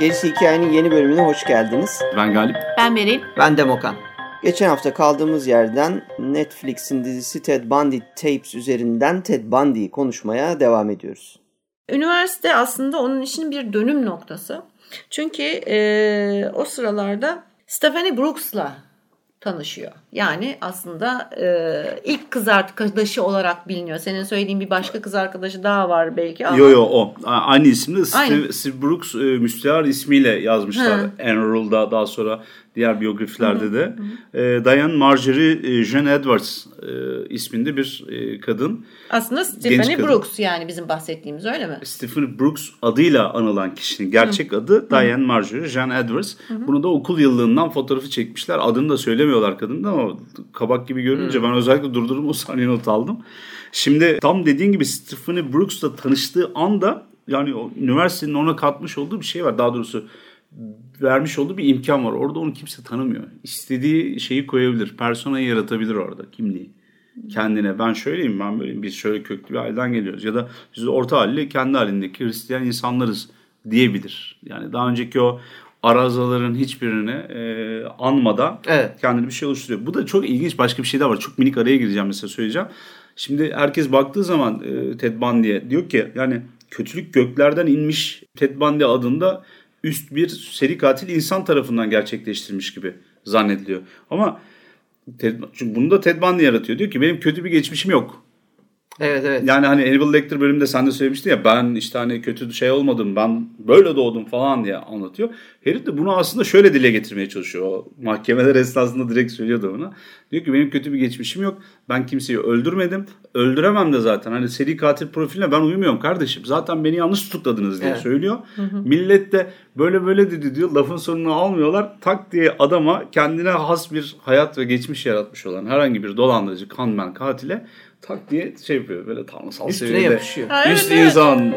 Gerisi Hikayenin yeni bölümüne hoş geldiniz. Ben Galip. Ben Beril. Ben Demokan. Geçen hafta kaldığımız yerden Netflix'in dizisi Ted Bundy Tapes üzerinden Ted Bundy'yi konuşmaya devam ediyoruz. Üniversite aslında onun için bir dönüm noktası. Çünkü e, o sıralarda Stephanie Brooks'la tanışıyor. Yani aslında e, ilk kız arkadaşı olarak biliniyor. Senin söylediğin bir başka kız arkadaşı daha var belki ama. Yo yo o. Aynı isimde Steve, Aynı. Steve Brooks e, müstehar ismiyle yazmışlar. Hı. Enroll'da daha sonra diğer biyografilerde de. E, Diane Marjorie e, Jean Edwards e, isminde bir e, kadın. Aslında Stephanie kadın. Brooks yani bizim bahsettiğimiz öyle mi? Stephen Brooks adıyla anılan kişinin gerçek adı Diane Marjorie Jean Edwards. Bunu da okul yıllığından fotoğrafı çekmişler. Adını da söylemiyorlar kadının ama kabak gibi görünce ben özellikle durdurup o sahneyi not aldım. Şimdi tam dediğin gibi Stephanie Brooks'la tanıştığı anda yani o üniversitenin ona katmış olduğu bir şey var. Daha doğrusu vermiş olduğu bir imkan var. Orada onu kimse tanımıyor. İstediği şeyi koyabilir. Personayı yaratabilir orada. Kimliği kendine ben şöyleyim ben böyleyim biz şöyle köklü bir aileden geliyoruz ya da biz orta halli kendi halindeki Hristiyan insanlarız diyebilir. Yani daha önceki o arazaların hiçbirini e, anmadan Evet. kendine bir şey oluşturuyor. Bu da çok ilginç başka bir şey daha var. Çok minik araya gireceğim mesela söyleyeceğim. Şimdi herkes baktığı zaman e, Ted Bundy'ye diyor ki yani kötülük göklerden inmiş Ted Bundy adında üst bir seri katil insan tarafından gerçekleştirilmiş gibi zannediliyor. Ama Ted, çünkü bunu da Ted Bundy yaratıyor. Diyor ki benim kötü bir geçmişim yok. Evet evet. Yani hani Hannibal Lecter bölümünde sen de söylemiştin ya ben işte hani kötü şey olmadım ben böyle doğdum falan diye anlatıyor. Herif de bunu aslında şöyle dile getirmeye çalışıyor. O mahkemeler esnasında direkt söylüyordu ona. Diyor ki benim kötü bir geçmişim yok. Ben kimseyi öldürmedim. Öldüremem de zaten. Hani seri katil profiline ben uymuyorum kardeşim. Zaten beni yanlış tutukladınız diye Evet. söylüyor. Millet de böyle böyle dedi diyor. Lafın sonunu almıyorlar. Tak diye adama kendine has bir hayat ve geçmiş yaratmış olan herhangi bir dolandırıcı, kanmen, katile tak diye şey yapıyor. Böyle tanrısal Üstüne seviyede. yapışıyor. Ha, evet, Üst evet. insan.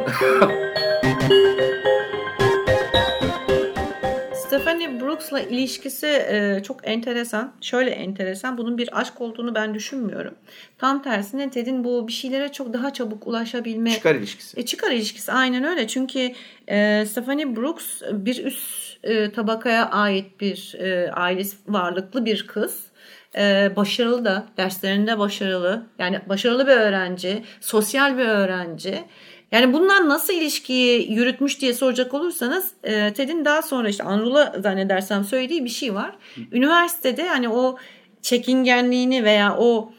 Stephanie Brooks'la ilişkisi e, çok enteresan. Şöyle enteresan. Bunun bir aşk olduğunu ben düşünmüyorum. Tam tersine Ted'in bu bir şeylere çok daha çabuk ulaşabilme Çıkar ilişkisi. E, çıkar ilişkisi aynen öyle. Çünkü e, Stephanie Brooks bir üst e, tabakaya ait bir e, ailesi varlıklı bir kız. E, başarılı da derslerinde başarılı. Yani başarılı bir öğrenci, sosyal bir öğrenci. Yani bundan nasıl ilişkiyi yürütmüş diye soracak olursanız e, Ted'in daha sonra işte Anrul'a zannedersem söylediği bir şey var. Üniversitede hani o çekingenliğini veya o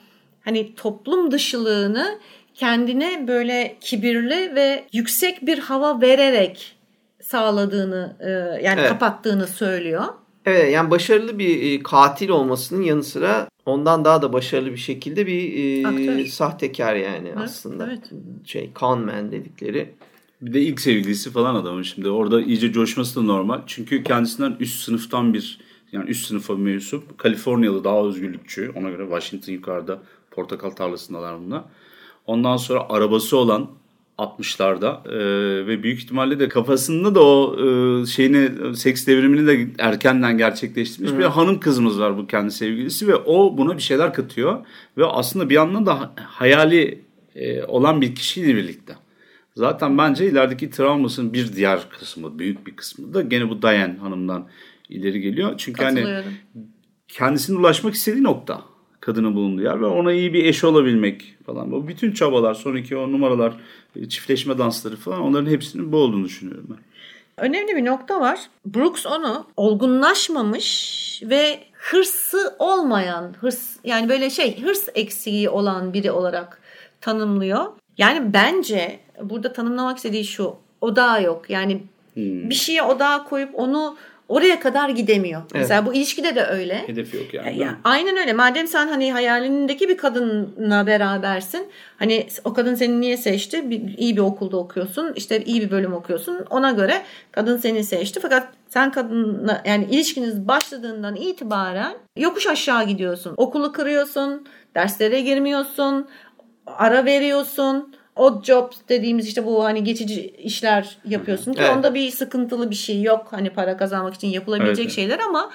hani toplum dışılığını kendine böyle kibirli ve yüksek bir hava vererek sağladığını e, yani Evet. kapattığını söylüyor. Evet yani başarılı bir e, katil olmasının yanı sıra ondan daha da başarılı bir şekilde bir e, sahtekar yani aslında. evet. Şey conman dedikleri. Bir de ilk sevgilisi falan adamın şimdi. Orada iyice coşması da normal. Çünkü kendisinden üst sınıftan bir yani üst sınıfa mensup Kaliforniyalı daha özgürlükçü. Ona göre Washington yukarıda portakal tarlasındalar bunlar. Ondan sonra arabası olan 60'larda e, ve büyük ihtimalle de kafasında da o e, şeyini seks devrimini de erkenden gerçekleştirmiş bir hanım kızımız var bu kendi sevgilisi ve o buna bir şeyler katıyor ve aslında bir yandan da hayali e, olan bir kişiyle birlikte. Zaten bence ilerideki travmasının bir diğer kısmı, büyük bir kısmı da gene bu Diane hanımdan ileri geliyor. Çünkü hani kendisine ulaşmak istediği nokta kadının bulunduğu yer ve ona iyi bir eş olabilmek falan. Bu bütün çabalar, sonraki o numaralar, e, çiftleşme dansları falan onların hepsinin bu olduğunu düşünüyorum ben. Önemli bir nokta var. Brooks onu olgunlaşmamış ve hırsı olmayan, hırs yani böyle şey hırs eksiği olan biri olarak tanımlıyor. Yani bence burada tanımlamak istediği şu odağı yok. Yani bir şeye odağa koyup onu oraya kadar gidemiyor. Mesela bu ilişkide de öyle. Hedefi yok yani. Ya, aynen öyle. Madem sen hani hayalindeki bir kadınla berabersin. Hani o kadın seni niye seçti? Bir, iyi bir okulda okuyorsun. işte iyi bir bölüm okuyorsun. Ona göre kadın seni seçti. Fakat sen kadınla yani ilişkiniz başladığından itibaren yokuş aşağı gidiyorsun. Okulu kırıyorsun. Derslere girmiyorsun. Ara veriyorsun odd job dediğimiz işte bu hani geçici işler yapıyorsun ki Evet. onda bir sıkıntılı bir şey yok. Hani para kazanmak için yapılabilecek Evet, şeyler ama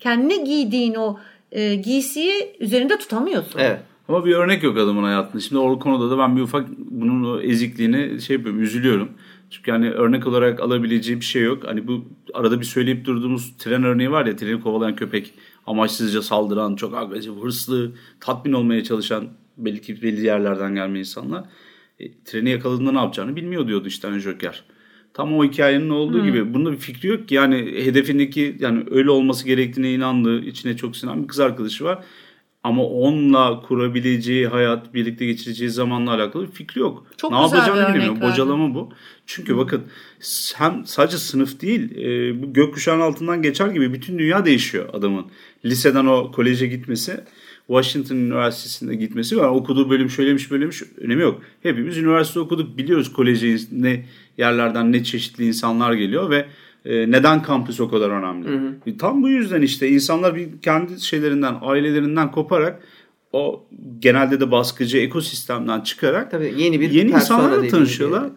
kendine giydiğin o e, giysiyi üzerinde tutamıyorsun. Evet. Ama bir örnek yok adamın hayatında. Şimdi o konuda da ben bir ufak bunun o ezikliğine şey yapıyorum, üzülüyorum. Çünkü hani örnek olarak alabileceği bir şey yok. Hani bu arada bir söyleyip durduğumuz tren örneği var ya, treni kovalayan köpek, amaçsızca saldıran, çok agresif, hırslı, tatmin olmaya çalışan belki belli yerlerden gelme insanlar. E, treni yakaladığında ne yapacağını bilmiyor diyordu işte hani Joker. Tam o hikayenin olduğu gibi. Bunda bir fikri yok ki. Yani hedefindeki yani öyle olması gerektiğine inandığı, içine çok sinen bir kız arkadaşı var. Ama onunla kurabileceği hayat, birlikte geçireceği zamanla alakalı bir fikri yok. Çok ne yapacağını bilmiyor. Bocalama bu. Çünkü bakın hem sadece sınıf değil, e, bu gökkuşağının altından geçer gibi bütün dünya değişiyor adamın. Liseden o koleje gitmesi, Washington Üniversitesi'nde gitmesi var. Okuduğu bölüm şöylemiş böylemiş önemi yok. Hepimiz üniversite okuduk biliyoruz koleje ne yerlerden ne çeşitli insanlar geliyor ve e, neden kampüs o kadar önemli. E, Tam bu yüzden işte insanlar bir kendi şeylerinden, ailelerinden koparak o genelde de baskıcı ekosistemden çıkarak Tabii yeni bir yeni insanlarla tanışıyorlar.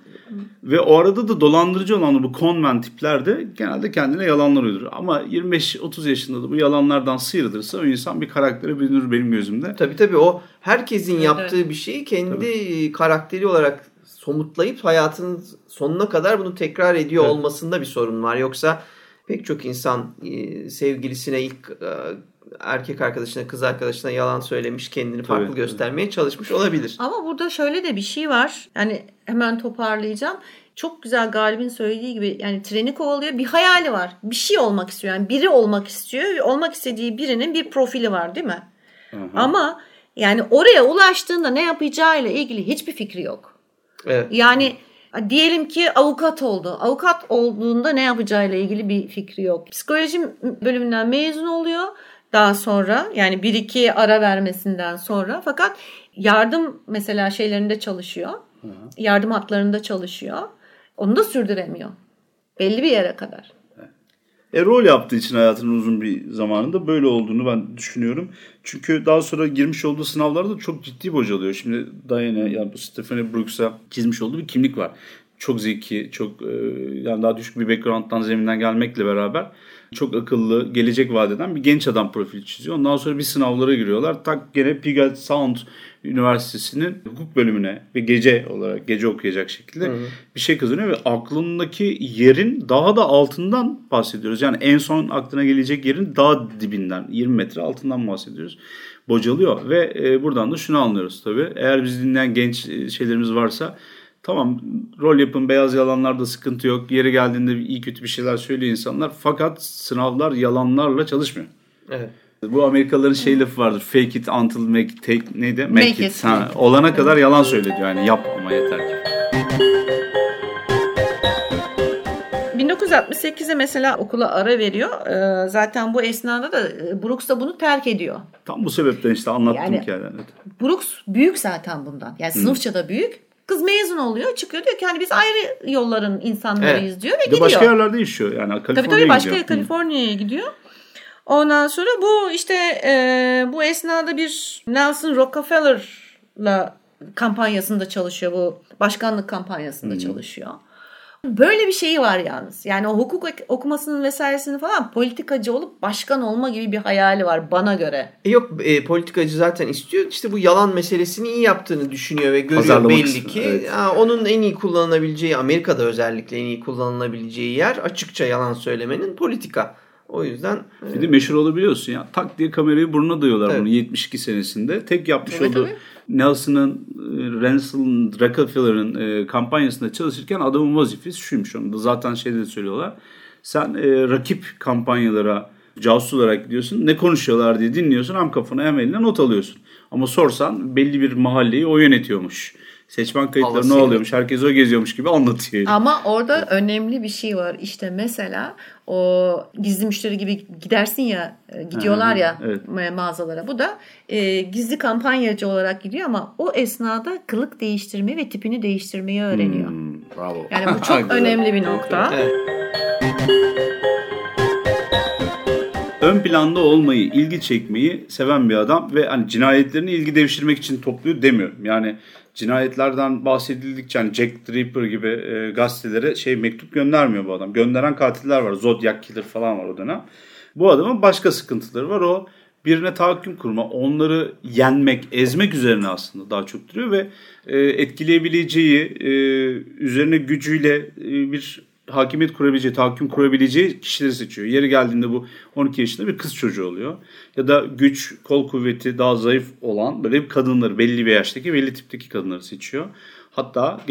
Ve o arada da dolandırıcı olan bu conman tipler de genelde kendine yalanlar uyduruyor. Ama 25-30 yaşında da bu yalanlardan sıyrılırsa o insan bir karaktere bürünür benim gözümde. Tabii tabii o herkesin Evet, yaptığı bir şeyi kendi karakteri olarak somutlayıp hayatının sonuna kadar bunu tekrar ediyor Evet. olmasında bir sorun var. Yoksa pek çok insan e, sevgilisine ilk e, erkek arkadaşına kız arkadaşına yalan söylemiş kendini farklı Tabii. göstermeye çalışmış olabilir. Ama burada şöyle de bir şey var. Yani hemen toparlayacağım. Çok güzel Galip'in söylediği gibi yani treni kovalıyor. Bir hayali var. Bir şey olmak istiyor. Yani biri olmak istiyor. ve Olmak istediği birinin bir profili var değil mi? Ama yani oraya ulaştığında ne yapacağıyla ilgili hiçbir fikri yok. Evet. Yani diyelim ki avukat oldu. Avukat olduğunda ne yapacağıyla ilgili bir fikri yok. Psikoloji bölümünden mezun oluyor. Daha sonra yani bir iki ara vermesinden sonra fakat yardım mesela şeylerinde çalışıyor. Yardım hatlarında çalışıyor. Onu da sürdüremiyor. Belli bir yere kadar. E, rol yaptığı için hayatının uzun bir zamanında böyle olduğunu ben düşünüyorum. Çünkü daha sonra girmiş olduğu sınavlarda çok ciddi bocalıyor. Şimdi Diana yani bu Stephanie Brooks'a çizmiş olduğu bir kimlik var. Çok zeki, çok e, yani daha düşük bir background'dan zeminden gelmekle beraber çok akıllı, gelecek vadeden bir genç adam profili çiziyor. Ondan sonra bir sınavlara giriyorlar. Tak gene Puget Sound Üniversitesi'nin hukuk bölümüne ve gece olarak gece okuyacak şekilde bir şey kazanıyor ve aklındaki yerin daha da altından bahsediyoruz. Yani en son aklına gelecek yerin daha dibinden 20 metre altından bahsediyoruz. Bocalıyor ve e, buradan da şunu anlıyoruz tabii. Eğer biz dinleyen genç e, şeylerimiz varsa tamam rol yapın beyaz yalanlarda sıkıntı yok. Yeri geldiğinde iyi kötü bir şeyler söylüyor insanlar. Fakat sınavlar yalanlarla çalışmıyor. Evet. Bu Amerikalıların şey lafı vardır. Fake it until make it take neydi? Make, Make it. it. Ha, olana kadar yalan söyle diyor. Yani yap ama yeter ki. 1968'e mesela okula ara veriyor. Ee, zaten bu esnada da e, Brooks da bunu terk ediyor. Tam bu sebepten işte anlattım Yani- ki yani. Brooks büyük zaten bundan. Yani sınıfça da büyük. Kız mezun oluyor çıkıyor diyor ki hani biz ayrı yolların insanlarıyız diyor ve de gidiyor. başka yerlerde yaşıyor. Yani Kaliforniya'ya Tabii tabii başka gidiyor. Kaliforniya'ya gidiyor. Ondan sonra bu işte e, bu esnada bir Nelson Rockefeller'la kampanyasında çalışıyor bu başkanlık kampanyasında çalışıyor. Böyle bir şeyi var yalnız. Yani o hukuk ok- okumasının vesairesini falan politikacı olup başkan olma gibi bir hayali var bana göre. E yok e, politikacı zaten istiyor. İşte bu yalan meselesini iyi yaptığını düşünüyor ve görüyor Pazarlamak belli istiyor, ki. evet. ha, onun en iyi kullanılabileceği Amerika'da özellikle en iyi kullanılabileceği yer açıkça yalan söylemenin politika. O yüzden e, Bir de meşhur olabiliyorsun ya. Tak diye kamerayı burnuna dayıyorlar Evet. bunu 72 senesinde. Tek yapmış Tabii, olduğu tabii. Nelson'ın, e, Rensselaer, Rockefeller'ın e, kampanyasında çalışırken adamın vazifesi şuymuş. Onu da zaten şeyde de söylüyorlar. Sen e, rakip kampanyalara casus olarak gidiyorsun. Ne konuşuyorlar diye dinliyorsun. Hem kafana hem eline not alıyorsun. Ama sorsan belli bir mahalleyi o yönetiyormuş. Seçmen kayıtları ne oluyormuş herkes o geziyormuş gibi anlatıyor. Ama orada önemli bir şey var. İşte mesela o gizli müşteri gibi gidersin ya e, gidiyorlar ya evet. ma- mağazalara. Bu da e, gizli kampanyacı olarak gidiyor ama o esnada kılık değiştirmeyi ve tipini değiştirmeyi öğreniyor. Hmm, bravo. Yani bu çok önemli bir nokta. Evet. ön planda olmayı, ilgi çekmeyi seven bir adam ve hani cinayetlerini ilgi devşirmek için topluyor demiyorum. Yani cinayetlerden bahsedildikçe hani Jack the Ripper gibi e, gazetelere şey mektup göndermiyor bu adam. Gönderen katiller var. Zodiac Killer falan var o dönem. Bu adamın başka sıkıntıları var. O birine tahakküm kurma, onları yenmek, ezmek üzerine aslında daha çok duruyor ve e, etkileyebileceği, e, üzerine gücüyle e, bir hakimiyet kurabileceği, tahakküm kurabileceği kişileri seçiyor. Yeri geldiğinde bu 12 yaşında bir kız çocuğu oluyor. Ya da güç, kol kuvveti daha zayıf olan böyle bir kadınları, belli bir yaştaki, belli tipteki kadınları seçiyor. Hatta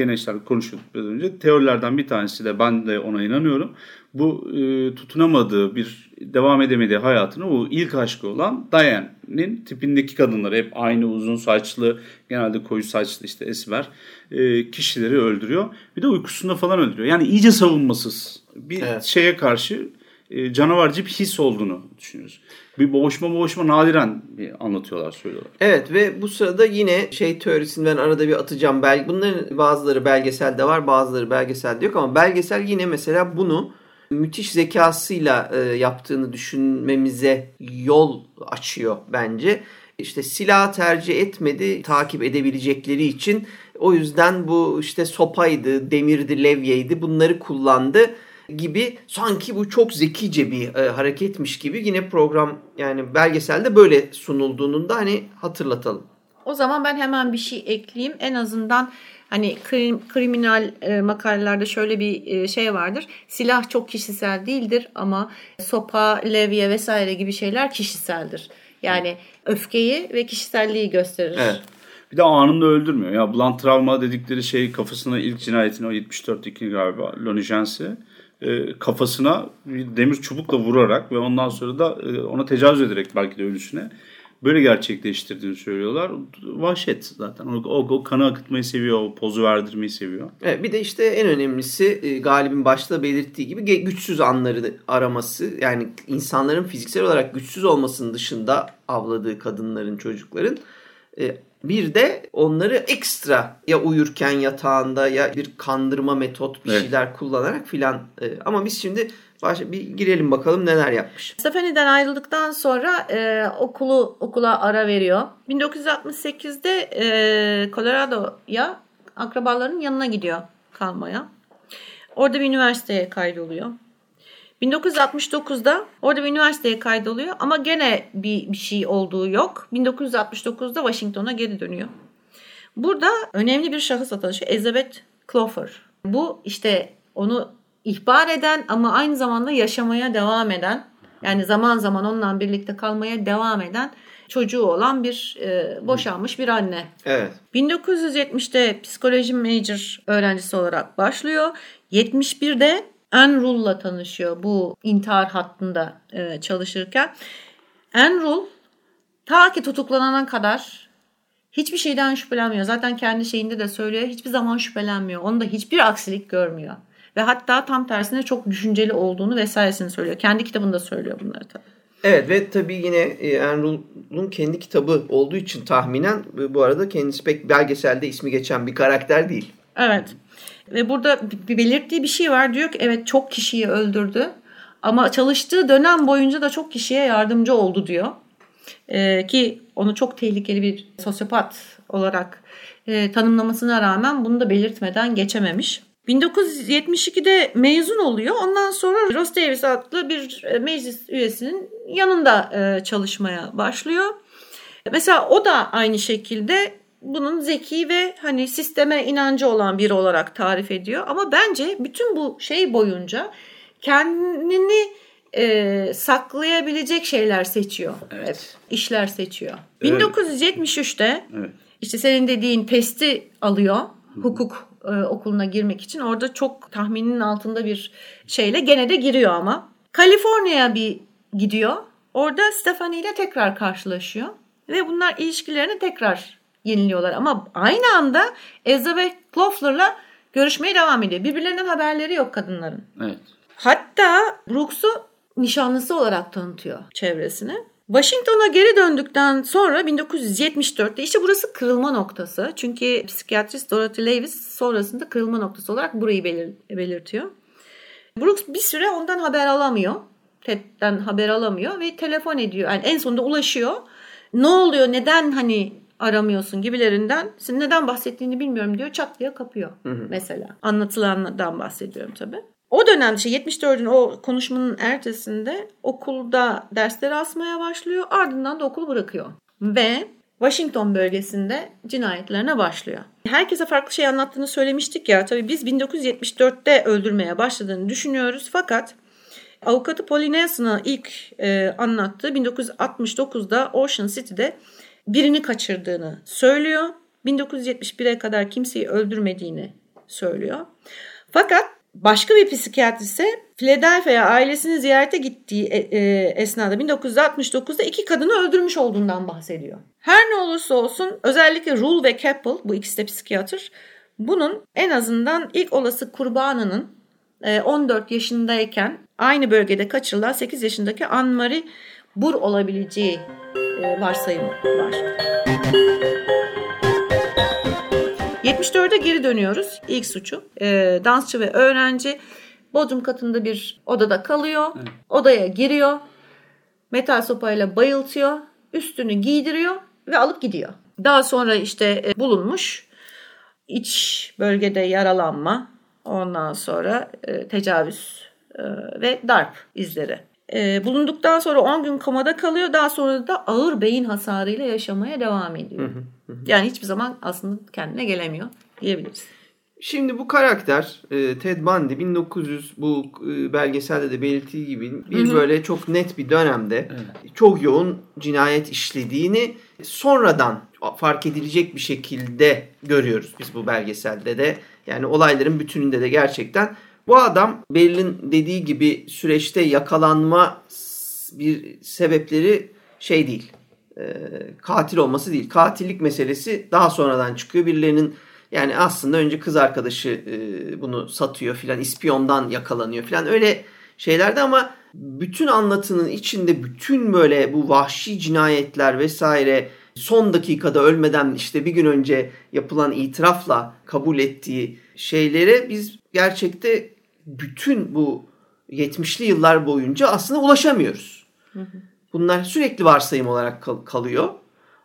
konuşuyorduk biraz önce. Teorilerden bir tanesi de ben de ona inanıyorum. Bu e, tutunamadığı bir devam edemediği hayatını o ilk aşkı olan Diane'nin tipindeki kadınları hep aynı uzun saçlı genelde koyu saçlı işte esmer e, kişileri öldürüyor. Bir de uykusunda falan öldürüyor. Yani iyice savunmasız bir Evet. şeye karşı e, canavarcı bir his olduğunu düşünüyoruz. Bir boğuşma boğuşma nadiren bir anlatıyorlar söylüyorlar. Evet ve bu sırada yine şey teorisinden arada bir atacağım. Bunların bazıları belgeselde var bazıları belgeselde yok ama belgesel yine mesela bunu müthiş zekasıyla e, yaptığını düşünmemize yol açıyor bence. İşte silah tercih etmedi takip edebilecekleri için. O yüzden bu işte sopaydı, demirdi, levyeydi bunları kullandı gibi sanki bu çok zekice bir e, hareketmiş gibi yine program yani belgeselde böyle sunulduğunu da hani hatırlatalım. O zaman ben hemen bir şey ekleyeyim. En azından hani krim- kriminal e, makalelerde şöyle bir e, şey vardır. Silah çok kişisel değildir ama sopa, levye vesaire gibi şeyler kişiseldir. Yani öfkeyi ve kişiselliği gösterir. Evet. Bir de anında öldürmüyor. Ya blunt travma dedikleri şey kafasına ilk cinayetini o 74'teki galiba Lonnie James'i e, kafasına bir demir çubukla vurarak ve ondan sonra da e, ona tecavüz ederek belki de ölüsüne böyle gerçekleştirdiğini söylüyorlar. Vahşet zaten. O, o, o kanı akıtmayı seviyor, o pozu verdirmeyi seviyor. Evet, bir de işte en önemlisi e, Galip'in başta belirttiği gibi güçsüz anları araması. Yani insanların fiziksel olarak güçsüz olmasının dışında avladığı kadınların, çocukların e, bir de onları ekstra ya uyurken yatağında ya bir kandırma metot bir Evet. şeyler kullanarak filan. E, Ama biz şimdi baş, bir girelim bakalım neler yapmış. Stephanie'den ayrıldıktan sonra e, okulu okula ara veriyor. 1968'de e, Colorado'ya akrabalarının yanına gidiyor kalmaya. Orada bir üniversiteye kaydoluyor. 1969'da orada bir üniversiteye kaydoluyor ama gene bir, bir şey olduğu yok. 1969'da Washington'a geri dönüyor. Burada önemli bir şahısla tanışıyor. Elizabeth Clover. Bu işte onu ihbar eden ama aynı zamanda yaşamaya devam eden yani zaman zaman onunla birlikte kalmaya devam eden çocuğu olan bir e, boşanmış bir anne. Evet. 1970'te psikoloji major öğrencisi olarak başlıyor. 71'de Anne Rule'la tanışıyor bu intihar hattında e, çalışırken. Anne Rule ta ki tutuklanana kadar hiçbir şeyden şüphelenmiyor. Zaten kendi şeyinde de söylüyor. Hiçbir zaman şüphelenmiyor. Onda hiçbir aksilik görmüyor. Ve hatta tam tersine çok düşünceli olduğunu vesairesini söylüyor. Kendi kitabında söylüyor bunları tabii. Evet ve tabii yine Enrul'un kendi kitabı olduğu için tahminen e, bu arada kendisi pek belgeselde ismi geçen bir karakter değil. Evet. Ve burada bir belirttiği bir şey var. Diyor ki evet çok kişiyi öldürdü. Ama çalıştığı dönem boyunca da çok kişiye yardımcı oldu diyor. Ee, ki onu çok tehlikeli bir sosyopat olarak e, tanımlamasına rağmen bunu da belirtmeden geçememiş. 1972'de mezun oluyor. Ondan sonra Ross Davis adlı bir e, meclis üyesinin yanında e, çalışmaya başlıyor. Mesela o da aynı şekilde bunun zeki ve hani sisteme inancı olan biri olarak tarif ediyor. Ama bence bütün bu şey boyunca kendini e, saklayabilecek şeyler seçiyor. Evet. Hep işler seçiyor. Evet. 1973'te Evet. işte senin dediğin testi alıyor hukuk e, okuluna girmek için. Orada çok tahmininin altında bir şeyle gene de giriyor ama. Kaliforniya'ya bir gidiyor. Orada Stephanie ile tekrar karşılaşıyor. Ve bunlar ilişkilerini tekrar yeniliyorlar. Ama aynı anda Ezra ve Kloffler'la görüşmeye devam ediyor. Birbirlerinden haberleri yok kadınların. Evet. Hatta Brooks'u nişanlısı olarak tanıtıyor çevresine. Washington'a geri döndükten sonra 1974'te işte burası kırılma noktası. Çünkü psikiyatrist Dorothy Lewis sonrasında kırılma noktası olarak burayı belir belirtiyor. Brooks bir süre ondan haber alamıyor. Ted'den haber alamıyor ve telefon ediyor. Yani en sonunda ulaşıyor. Ne oluyor? Neden hani aramıyorsun gibilerinden. Senin neden bahsettiğini bilmiyorum diyor. Çat diye kapıyor hı hı. mesela. Anlatılandan bahsediyorum tabii. O dönemde işte 74'ün o konuşmanın ertesinde okulda dersleri asmaya başlıyor. Ardından da okulu bırakıyor. Ve Washington bölgesinde cinayetlerine başlıyor. Herkese farklı şey anlattığını söylemiştik ya. Tabii biz 1974'te öldürmeye başladığını düşünüyoruz. Fakat avukatı Polly ilk e, anlattığı 1969'da Ocean City'de birini kaçırdığını söylüyor. 1971'e kadar kimseyi öldürmediğini söylüyor. Fakat başka bir psikiyatr ise Philadelphia ailesini ziyarete gittiği e, e, esnada 1969'da iki kadını öldürmüş olduğundan bahsediyor. Her ne olursa olsun özellikle Rule ve Keppel bu ikisi de psikiyatr bunun en azından ilk olası kurbanının 14 yaşındayken aynı bölgede kaçırılan 8 yaşındaki Anne-Marie Bur olabileceği e, varsayımı var. 74'e geri dönüyoruz. İlk suçu. E, dansçı ve öğrenci bodrum katında bir odada kalıyor. Evet. Odaya giriyor. Metal sopayla bayıltıyor. Üstünü giydiriyor ve alıp gidiyor. Daha sonra işte e, bulunmuş iç bölgede yaralanma, ondan sonra e, tecavüz e, ve darp izleri e, bulunduktan sonra 10 gün komada kalıyor. Daha sonra da ağır beyin hasarıyla yaşamaya devam ediyor. Yani hiçbir zaman aslında kendine gelemiyor diyebiliriz. Şimdi bu karakter e, Ted Bundy 1900 bu e, belgeselde de belirttiği gibi bir Hı-hı. böyle çok net bir dönemde evet. çok yoğun cinayet işlediğini sonradan fark edilecek bir şekilde görüyoruz biz bu belgeselde de. Yani olayların bütününde de gerçekten bu adam Berlin dediği gibi süreçte yakalanma bir sebepleri şey değil. E, katil olması değil. Katillik meselesi daha sonradan çıkıyor. Birilerinin yani aslında önce kız arkadaşı e, bunu satıyor filan ispiyondan yakalanıyor filan öyle şeylerde ama bütün anlatının içinde bütün böyle bu vahşi cinayetler vesaire son dakikada ölmeden işte bir gün önce yapılan itirafla kabul ettiği şeylere biz gerçekte bütün bu 70'li yıllar boyunca aslında ulaşamıyoruz. Bunlar sürekli varsayım olarak kal- kalıyor.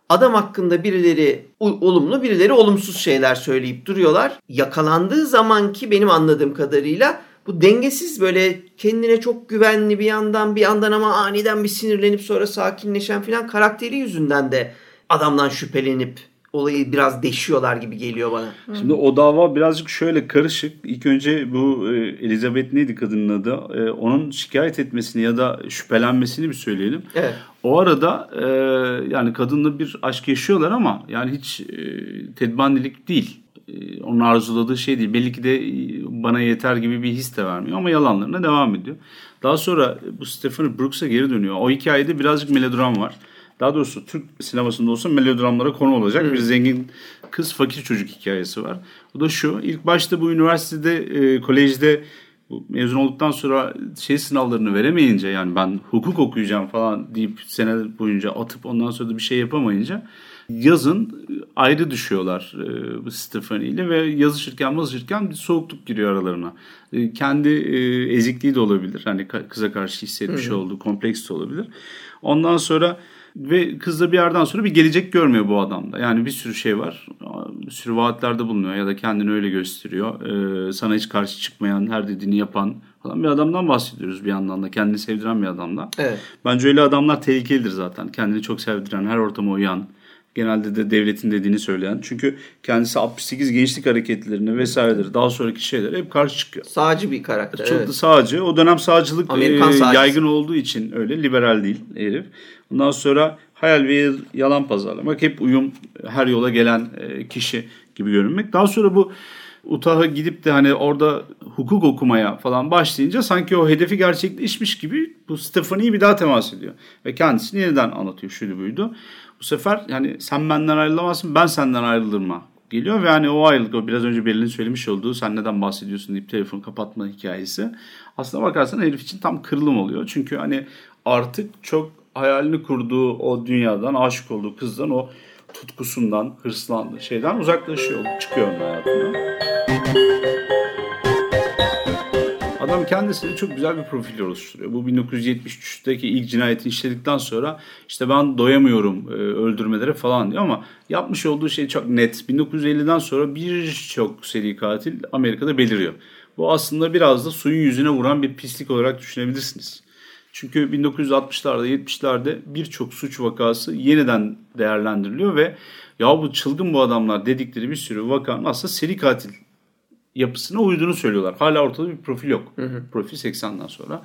Adam hakkında birileri olumlu birileri olumsuz şeyler söyleyip duruyorlar. Yakalandığı zamanki benim anladığım kadarıyla bu dengesiz böyle kendine çok güvenli bir yandan bir yandan ama aniden bir sinirlenip sonra sakinleşen filan karakteri yüzünden de adamdan şüphelenip olayı biraz deşiyorlar gibi geliyor bana. Şimdi o dava birazcık şöyle karışık. İlk önce bu e, Elizabeth neydi kadının adı? E, onun şikayet etmesini ya da şüphelenmesini bir söyleyelim. Evet. O arada e, yani kadınla bir aşk yaşıyorlar ama yani hiç Ted Bundy'lik değil. Onun arzuladığı şey değil. Belli ki de bana yeter gibi bir his de vermiyor ama yalanlarına devam ediyor. Daha sonra bu Stephanie Brooks'a geri dönüyor. O hikayede birazcık melodram var daha doğrusu Türk sinemasında olsa melodramlara konu olacak bir zengin kız fakir çocuk hikayesi var. O da şu ilk başta bu üniversitede e, kolejde mezun olduktan sonra şey sınavlarını veremeyince yani ben hukuk okuyacağım falan deyip sene boyunca atıp ondan sonra da bir şey yapamayınca yazın ayrı düşüyorlar e, bu Stephanie ile ve yazışırken yazışırken bir soğukluk giriyor aralarına. E, kendi e, ezikliği de olabilir. Hani kıza karşı hissetmiş olduğu kompleks de olabilir. Ondan sonra ve kız da bir yerden sonra bir gelecek görmüyor bu adamda. Yani bir sürü şey var. Bir sürü vaatlerde bulunuyor ya da kendini öyle gösteriyor. Ee, sana hiç karşı çıkmayan, her dediğini yapan falan bir adamdan bahsediyoruz bir yandan da. Kendini sevdiren bir adamdan. Evet. Bence öyle adamlar tehlikelidir zaten. Kendini çok sevdiren, her ortama uyan, genelde de devletin dediğini söyleyen. Çünkü kendisi 68 gençlik hareketlerini vesaireleri daha sonraki şeyler hep karşı çıkıyor. Sağcı bir karakter. Çok evet. da sağcı. O dönem sağcılık Amerikan e, yaygın olduğu için öyle liberal değil herif. Ondan sonra hayal ve yalan pazarlamak hep uyum her yola gelen e, kişi gibi görünmek. Daha sonra bu Utah'a gidip de hani orada hukuk okumaya falan başlayınca sanki o hedefi gerçekleşmiş gibi bu Stephanie'yi bir daha temas ediyor. Ve kendisini yeniden anlatıyor şuydu buydu. Bu sefer yani sen benden ayrılamazsın ben senden ayrılırım geliyor ve hani o ayrılık o biraz önce Beril'in söylemiş olduğu sen neden bahsediyorsun deyip telefonu kapatma hikayesi. Aslına bakarsan herif için tam kırılım oluyor. Çünkü hani artık çok hayalini kurduğu o dünyadan aşık olduğu kızdan o tutkusundan, hırslandığı şeyden uzaklaşıyor, çıkıyor onun hayatından. Adam kendisine çok güzel bir profil oluşturuyor. Bu 1973'teki ilk cinayeti işledikten sonra işte ben doyamıyorum e, öldürmelere falan diyor ama yapmış olduğu şey çok net. 1950'den sonra birçok seri katil Amerika'da beliriyor. Bu aslında biraz da suyun yüzüne vuran bir pislik olarak düşünebilirsiniz. Çünkü 1960'larda 70'lerde birçok suç vakası yeniden değerlendiriliyor ve ya bu çılgın bu adamlar dedikleri bir sürü vakanın aslında seri katil yapısına uyduğunu söylüyorlar. Hala ortada bir profil yok. Hı hı. Profil 80'den sonra.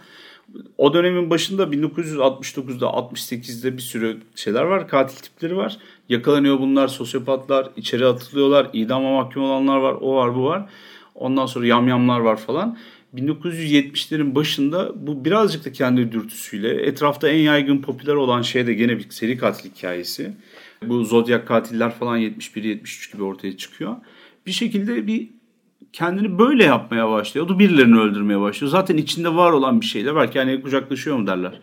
O dönemin başında 1969'da 68'de bir sürü şeyler var. Katil tipleri var. Yakalanıyor bunlar sosyopatlar. içeri atılıyorlar. idama mahkum olanlar var. O var bu var. Ondan sonra yamyamlar var falan. 1970'lerin başında bu birazcık da kendi dürtüsüyle etrafta en yaygın popüler olan şey de gene bir seri katil hikayesi. Bu Zodiac katiller falan 71-73 gibi ortaya çıkıyor. Bir şekilde bir kendini böyle yapmaya başlıyor. O da birilerini öldürmeye başlıyor. Zaten içinde var olan bir şeyler. Belki hani kucaklaşıyor mu derler.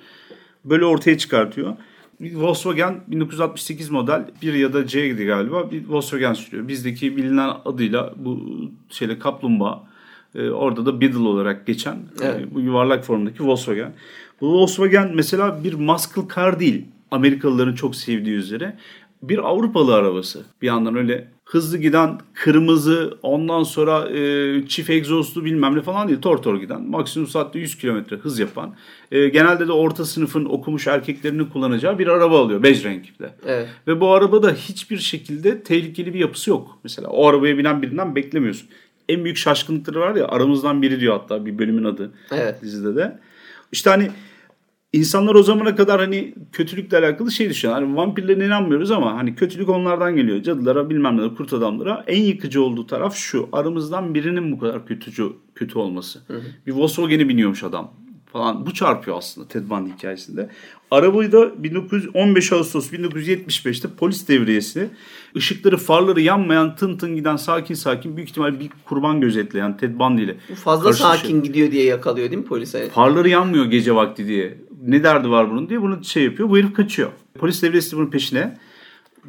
Böyle ortaya çıkartıyor. Volkswagen 1968 model bir ya da C'ydi galiba bir Volkswagen sürüyor. Bizdeki bilinen adıyla bu şeyle kaplumbağa e, orada da Beetle olarak geçen e, evet. e, bu yuvarlak formdaki Volkswagen. Bu Volkswagen mesela bir muscle car değil. Amerikalıların çok sevdiği üzere bir Avrupalı arabası. Bir yandan öyle hızlı giden kırmızı ondan sonra e, çift egzozlu bilmem ne falan değil. Tor tor giden maksimum saatte 100 kilometre hız yapan e, genelde de orta sınıfın okumuş erkeklerinin kullanacağı bir araba alıyor. Bej renkli. Evet. Ve bu arabada hiçbir şekilde tehlikeli bir yapısı yok. Mesela o arabaya binen birinden beklemiyorsun. En büyük şaşkınlıkları var ya aramızdan biri diyor hatta bir bölümün adı evet. dizide de. İşte hani İnsanlar o zamana kadar hani kötülükle alakalı şey düşünüyor. Hani vampirlerine inanmıyoruz ama hani kötülük onlardan geliyor. Cadılara bilmem ne kurt adamlara. En yıkıcı olduğu taraf şu. Aramızdan birinin bu kadar kötücü kötü olması. Hı hı. Bir Volkswagen'i biniyormuş adam falan. Bu çarpıyor aslında Ted Bundy hikayesinde. Arabayı da 1915 Ağustos 1975'te polis devriyesi ışıkları farları yanmayan tın tın giden sakin sakin büyük ihtimal bir kurban gözetleyen Ted Bundy ile. Fazla sakin gidiyor diye yakalıyor değil mi polise? Farları yanmıyor gece vakti diye ne derdi var bunun diye bunu şey yapıyor. Bu herif kaçıyor. Polis devresi bunun peşine.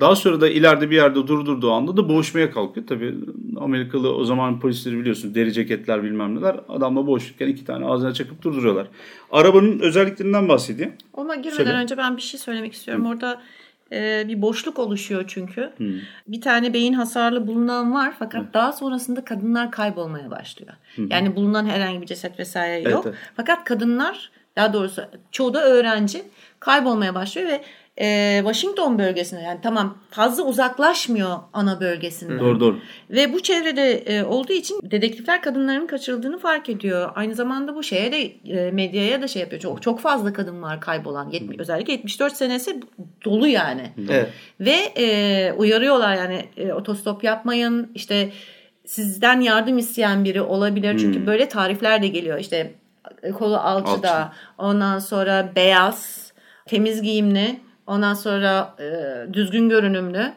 Daha sonra da ileride bir yerde durdurduğu anda da boğuşmaya kalkıyor. Tabii Amerikalı o zaman polisleri biliyorsun deri ceketler bilmem neler. Adamla boğuşurken iki tane ağzına çakıp durduruyorlar. Arabanın özelliklerinden bahsedeyim. Ona girmeden Söyle. önce ben bir şey söylemek istiyorum. Hı. Orada e, bir boşluk oluşuyor çünkü. Hı. Bir tane beyin hasarlı bulunan var fakat Hı. daha sonrasında kadınlar kaybolmaya başlıyor. Hı. Yani bulunan herhangi bir ceset vesaire yok. Evet, evet. Fakat kadınlar daha doğrusu çoğu da öğrenci kaybolmaya başlıyor ve e, Washington bölgesinde yani tamam fazla uzaklaşmıyor ana bölgesinden. Doğru doğru. Ve bu çevrede e, olduğu için dedektifler kadınların kaçırıldığını fark ediyor. Aynı zamanda bu şeye de e, medyaya da şey yapıyor. Çok çok fazla kadın var kaybolan. 70, özellikle 74 senesi dolu yani. Evet. Ve e, uyarıyorlar yani e, otostop yapmayın. işte sizden yardım isteyen biri olabilir. Çünkü hmm. böyle tarifler de geliyor. İşte kolu alçıda. Alçı. Ondan sonra beyaz, temiz giyimli. Ondan sonra e, düzgün görünümlü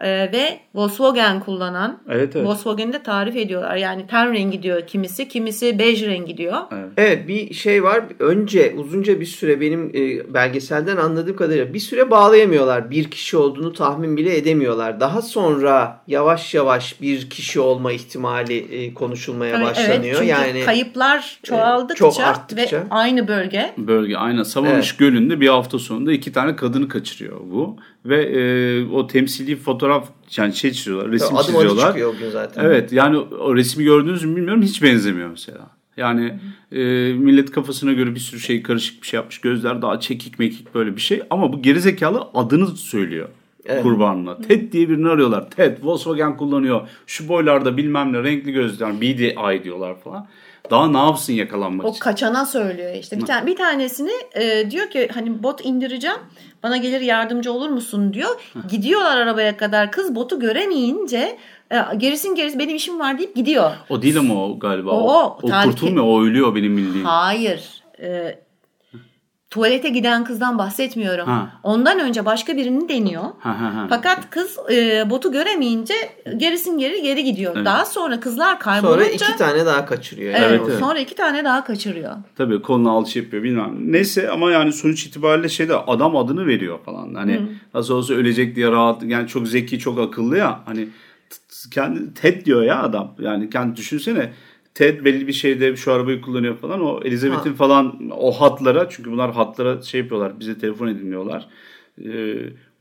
e, ve Volkswagen kullanan evet, evet. Volkswagen'i de tarif ediyorlar. Yani ten rengi diyor kimisi, kimisi bej rengi diyor. Evet. evet bir şey var. Önce uzunca bir süre benim e, belgeselden anladığım kadarıyla bir süre bağlayamıyorlar. Bir kişi olduğunu tahmin bile edemiyorlar. Daha sonra yavaş yavaş bir kişi olma ihtimali e, konuşulmaya Tabii, başlanıyor. Evet, yani kayıplar çoğaldıkça, çok arttıkça ve aynı bölge. Bölge aynen. Savamış evet. Gölü'nde bir hafta sonunda iki tane kadını kaçırıyor bu ve e, o temsili fotoğraf yani şey çiziyorlar, resim Adım çiziyorlar. çıkıyor o gün zaten. Evet yani o resmi gördünüz mü bilmiyorum hiç benzemiyor mesela. Yani e, millet kafasına göre bir sürü şey karışık bir şey yapmış. Gözler daha çekik mekik böyle bir şey. Ama bu gerizekalı adını söylüyor evet. kurbanına. Ted diye birini arıyorlar. Ted Volkswagen kullanıyor. Şu boylarda bilmem ne renkli gözler. BDI diyorlar falan. Daha ne yapsın yakalanmak O için? kaçana söylüyor işte. Bir, tane, bir tanesini e, diyor ki hani bot indireceğim. Bana gelir yardımcı olur musun diyor. Gidiyorlar arabaya kadar. Kız botu göremeyince e, gerisin gerisi benim işim var deyip gidiyor. O değil ama o galiba. O, O, o. kurtulmuyor. O ölüyor benim bildiğim. Hayır. E, tuvalete giden kızdan bahsetmiyorum. Ha. Ondan önce başka birini deniyor. Ha, ha, ha. Fakat kız e, botu göremeyince gerisin geri geri gidiyor. Evet. Daha sonra kızlar kaybolunca Sonra iki tane daha kaçırıyor. evet, Evet, evet. sonra iki tane daha kaçırıyor. Tabii kolunu alçı yapıyor bilmem. Neyse ama yani sonuç itibariyle şeyde adam adını veriyor falan. Hani nasıl olsa ölecek diye rahat yani çok zeki çok akıllı ya. Hani kendi Ted diyor ya adam. Yani kendi düşünsene Ted belli bir şeyde şu arabayı kullanıyor falan. O Elizabeth'in Ha. falan o hatlara çünkü bunlar hatlara şey yapıyorlar bize telefon ediniyorlar. Ee,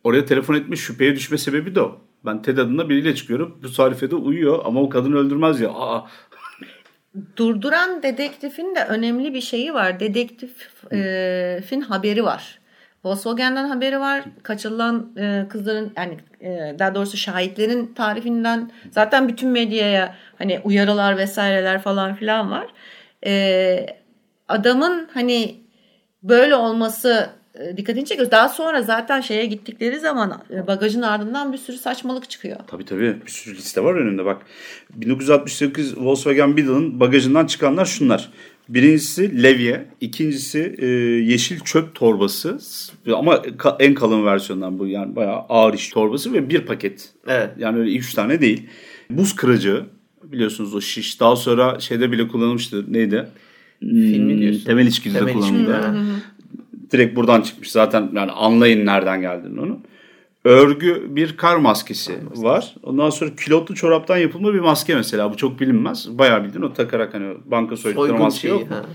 oraya telefon etme şüpheye düşme sebebi de o. Ben Ted adında biriyle çıkıyorum. Bu tarifede uyuyor ama o kadın öldürmez ya. Aa, Durduran dedektifin de önemli bir şeyi var. Dedektifin haberi var. Volkswagen'den haberi var. Kaçırılan e, kızların yani e, daha doğrusu şahitlerin tarifinden zaten bütün medyaya hani uyarılar vesaireler falan filan var. E, adamın hani böyle olması e, dikkatini çekiyor. Daha sonra zaten şeye gittikleri zaman e, bagajın ardından bir sürü saçmalık çıkıyor. Tabii tabii bir sürü liste var önünde bak. 1968 Volkswagen Beetle'ın bagajından çıkanlar şunlar. Birincisi levye, ikincisi e, yeşil çöp torbası ama ka- en kalın versiyondan bu yani bayağı ağır iş torbası ve bir paket. Evet. Yani öyle üç tane değil. Buz kırıcı biliyorsunuz o şiş daha sonra şeyde bile kullanılmıştı neydi? Filmi Hmm, diyorsun. Temel Temel kullanıldı. Direkt buradan çıkmış zaten yani anlayın nereden geldiğini onun. Örgü bir kar maskesi var. Ondan sonra külotlu çoraptan yapılma bir maske mesela. Bu çok bilinmez. Bayağı bildiğin o takarak hani banka soydukları maske şeyi. yok ha.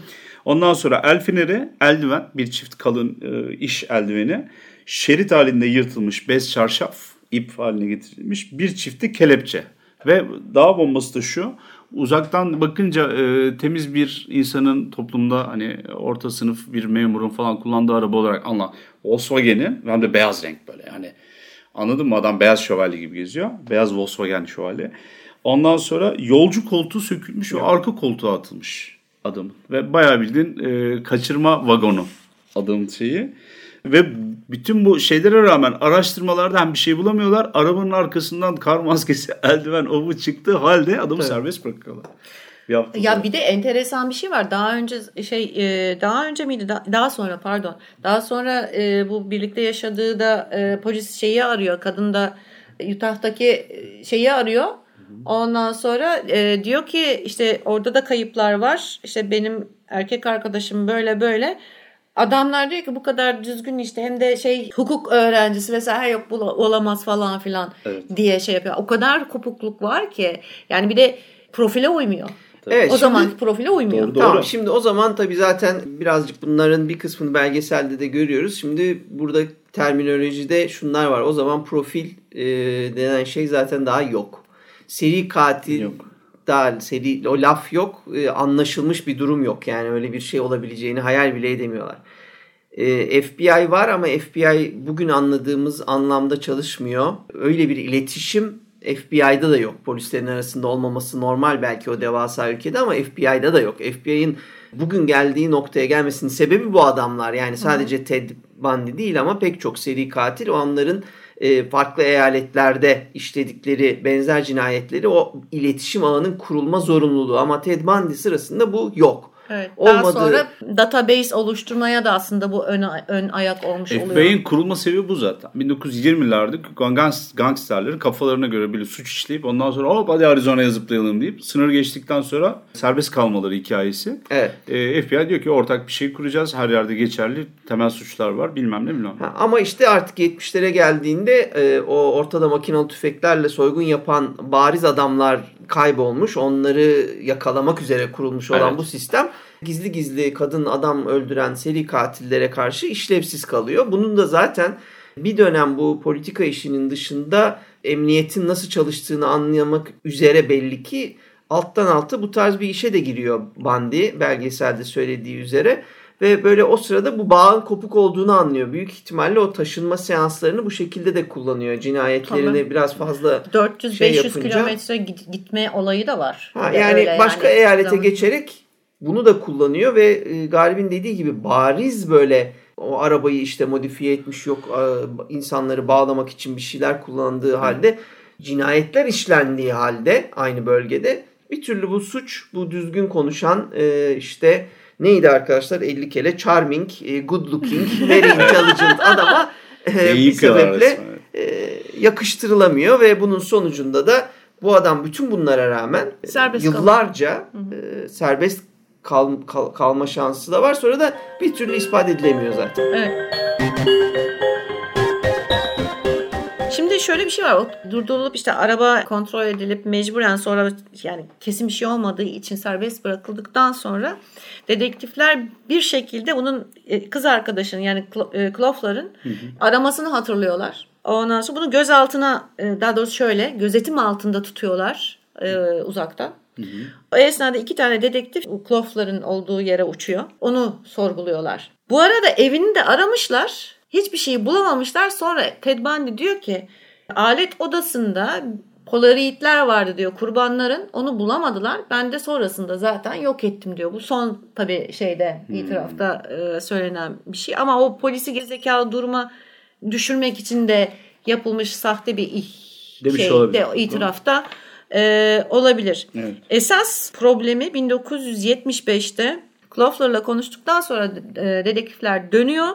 Ondan sonra el feneri, eldiven, bir çift kalın e, iş eldiveni, şerit halinde yırtılmış bez çarşaf, ip haline getirilmiş bir çifti kelepçe. Ve daha bombası da şu, uzaktan bakınca e, temiz bir insanın toplumda hani orta sınıf bir memurun falan kullandığı araba olarak anla. Volkswagen'in hem de beyaz renk böyle yani anladın mı adam beyaz şövalye gibi geziyor. Beyaz Volkswagen şövalye. Ondan sonra yolcu koltuğu sökülmüş ve arka koltuğa atılmış adamın. Ve bayağı bildiğin e, kaçırma vagonu adamın şeyi. Ve bütün bu şeylere rağmen araştırmalarda hem bir şey bulamıyorlar. Arabanın arkasından kar maskesi, eldiven, ovu çıktığı halde adamı serbest bırakıyorlar. Bir hafta Ya sonra. bir de enteresan bir şey var. Daha önce şey e, daha önce miydi? Da- Daha sonra pardon. Daha sonra e, bu birlikte yaşadığı da e, polis şeyi arıyor. Kadın da Utah'taki şeyi arıyor. Ondan sonra e, diyor ki işte orada da kayıplar var. İşte benim erkek arkadaşım böyle böyle. Adamlar diyor ki bu kadar düzgün işte hem de şey hukuk öğrencisi vesaire yok bu olamaz falan filan Evet. diye şey yapıyor. O kadar kopukluk var ki yani bir de profile uymuyor. Evet, o şimdi- zamanki profile uymuyor. Doğru, doğru. Tamam şimdi o zaman tabii zaten birazcık bunların bir kısmını belgeselde de görüyoruz. Şimdi burada terminolojide şunlar var. O zaman profil e, denen şey zaten daha yok. Seri katil Yok. daha seri o laf yok. E, anlaşılmış bir durum yok. Yani öyle bir şey olabileceğini hayal bile edemiyorlar. E, FBI var ama FBI bugün anladığımız anlamda çalışmıyor. Öyle bir iletişim FBI'da da yok. Polislerin arasında olmaması normal belki o devasa ülkede ama FBI'da da yok. FBI'ın bugün geldiği noktaya gelmesinin sebebi bu adamlar. Yani sadece Ted Bundy değil ama pek çok seri katil onların e, farklı eyaletlerde işledikleri benzer cinayetleri o iletişim ağının kurulma zorunluluğu ama Ted Bundy sırasında bu yok. Evet. Daha Olmadığı- sonra database oluşturmaya da aslında bu ön, ön ayak olmuş oluyor. FBI'nin kurulma sebebi bu zaten. 1920'lerde gang- gangsterlerin kafalarına göre bir suç işleyip ondan sonra hop hadi Arizona'ya zıplayalım deyip sınır geçtikten sonra serbest kalmaları hikayesi. Evet. E, FBI diyor ki ortak bir şey kuracağız. Her yerde geçerli temel suçlar var bilmem ne bilmem. ne. Ha, ama işte artık 70'lere geldiğinde e, o ortada makinalı tüfeklerle soygun yapan bariz adamlar kaybolmuş. Onları yakalamak üzere kurulmuş olan Evet. bu sistem gizli gizli kadın adam öldüren seri katillere karşı işlevsiz kalıyor. Bunun da zaten bir dönem bu politika işinin dışında emniyetin nasıl çalıştığını anlamak üzere belli ki alttan alta bu tarz bir işe de giriyor Bandi belgeselde söylediği üzere. Ve böyle o sırada bu bağın kopuk olduğunu anlıyor. Büyük ihtimalle o taşınma seanslarını bu şekilde de kullanıyor. Cinayetlerini Tamam. biraz fazla 400-500 şey yapınca- kilometre git- gitme olayı da var. ha, de yani öyle başka yani. eyalete Zaman- geçerek bunu da kullanıyor ve e, Galip'in dediği gibi bariz böyle o arabayı işte modifiye etmiş yok e, insanları bağlamak için bir şeyler kullandığı halde cinayetler işlendiği halde aynı bölgede bir türlü bu suç bu düzgün konuşan e, işte neydi arkadaşlar? 50 kere charming, e, good looking, very intelligent adama e, bir sebeple e, yakıştırılamıyor ve bunun sonucunda da bu adam bütün bunlara rağmen serbest yıllarca e, serbest kal, kal, kalma şansı da var. Sonra da bir türlü ispat edilemiyor zaten. Evet. Şimdi şöyle bir şey var. Durdurulup işte araba kontrol edilip mecburen sonra yani kesin bir şey olmadığı için serbest bırakıldıktan sonra dedektifler bir şekilde onun e, kız arkadaşının yani Kloffler'ın aramasını hatırlıyorlar. Ondan sonra bunu gözaltına e, daha doğrusu şöyle gözetim altında tutuyorlar e, uzaktan. Hı hı. O esnada iki tane dedektif Kloffler'ın olduğu yere uçuyor. Onu sorguluyorlar. Bu arada evini de aramışlar. Hiçbir şeyi bulamamışlar. Sonra Ted Bundy diyor ki alet odasında polaroidler vardı diyor kurbanların. Onu bulamadılar. Ben de sonrasında zaten yok ettim diyor. Bu son tabii şeyde hmm. itirafta e, söylenen bir şey. Ama o polisi gerizekalı duruma düşürmek için de yapılmış sahte bir Demiş şey olabilir. de itirafta e, olabilir. Evet. Esas problemi 1975'te Kloffler'la konuştuktan sonra e, dedektifler dönüyor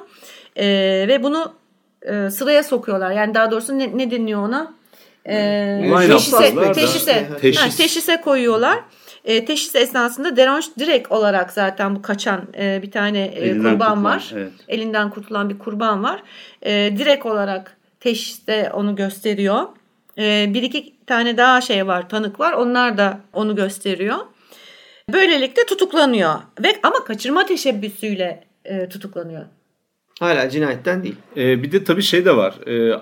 e, ve bunu e, sıraya sokuyorlar. Yani daha doğrusu ne, ne deniyor ona? E, teşhise, teşhise, teşhis. ha, teşhise koyuyorlar. E, teşhis esnasında Derange direkt olarak zaten bu kaçan e, bir tane e, kurban kurtulan, var. Evet. Elinden kurtulan bir kurban var. E, direkt olarak teşhiste onu gösteriyor. E, bir iki tane daha şey var, tanık var. Onlar da onu gösteriyor. Böylelikle tutuklanıyor. ve Ama kaçırma teşebbüsüyle e, tutuklanıyor. Hala cinayetten değil. Ee, bir de tabii şey de var. Ee,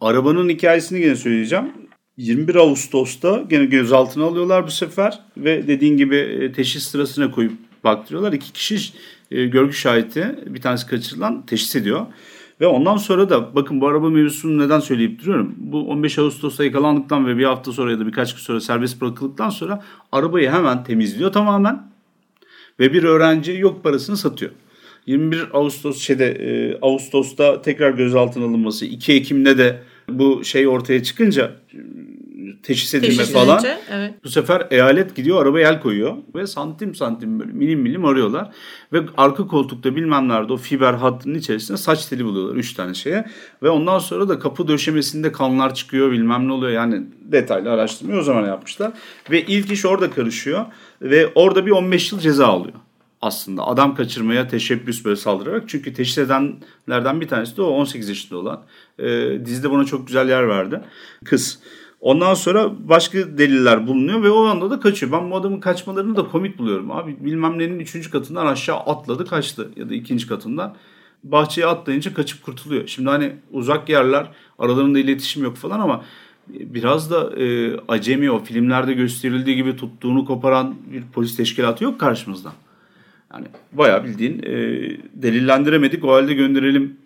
arabanın hikayesini gene söyleyeceğim. 21 Ağustos'ta gene gözaltına alıyorlar bu sefer ve dediğin gibi e, teşhis sırasına koyup baktırıyorlar. İki kişi e, görgü şahidi bir tanesi kaçırılan teşhis ediyor. Ve ondan sonra da bakın bu araba mevzusunu neden söyleyip duruyorum. Bu 15 Ağustos'ta yakalandıktan ve bir hafta sonra ya da birkaç gün sonra serbest bırakıldıktan sonra arabayı hemen temizliyor tamamen. Ve bir öğrenci yok parasını satıyor. 21 Ağustos şeyde e, Ağustos'ta tekrar gözaltına alınması, 2 Ekim'de de bu şey ortaya çıkınca teşhis edilme teşhis falan. Edince, evet. Bu sefer eyalet gidiyor arabaya el koyuyor ve santim santim böyle milim milim arıyorlar. Ve arka koltukta bilmem nerede o fiber hattının içerisinde saç teli buluyorlar 3 tane şeye. Ve ondan sonra da kapı döşemesinde kanlar çıkıyor bilmem ne oluyor. Yani detaylı araştırmayı o zaman yapmışlar. Ve ilk iş orada karışıyor ve orada bir 15 yıl ceza alıyor aslında adam kaçırmaya teşebbüs böyle saldırarak. Çünkü teşhis edenlerden bir tanesi de o 18 yaşında olan. E, dizide buna çok güzel yer verdi. Kız. Ondan sonra başka deliller bulunuyor ve o anda da kaçıyor. Ben bu adamın kaçmalarını da komik buluyorum. Abi bilmem nenin üçüncü katından aşağı atladı kaçtı ya da ikinci katından. Bahçeye atlayınca kaçıp kurtuluyor. Şimdi hani uzak yerler aralarında iletişim yok falan ama biraz da e, acemi o filmlerde gösterildiği gibi tuttuğunu koparan bir polis teşkilatı yok karşımızda. Yani bayağı bildiğin e, delillendiremedik o halde gönderelim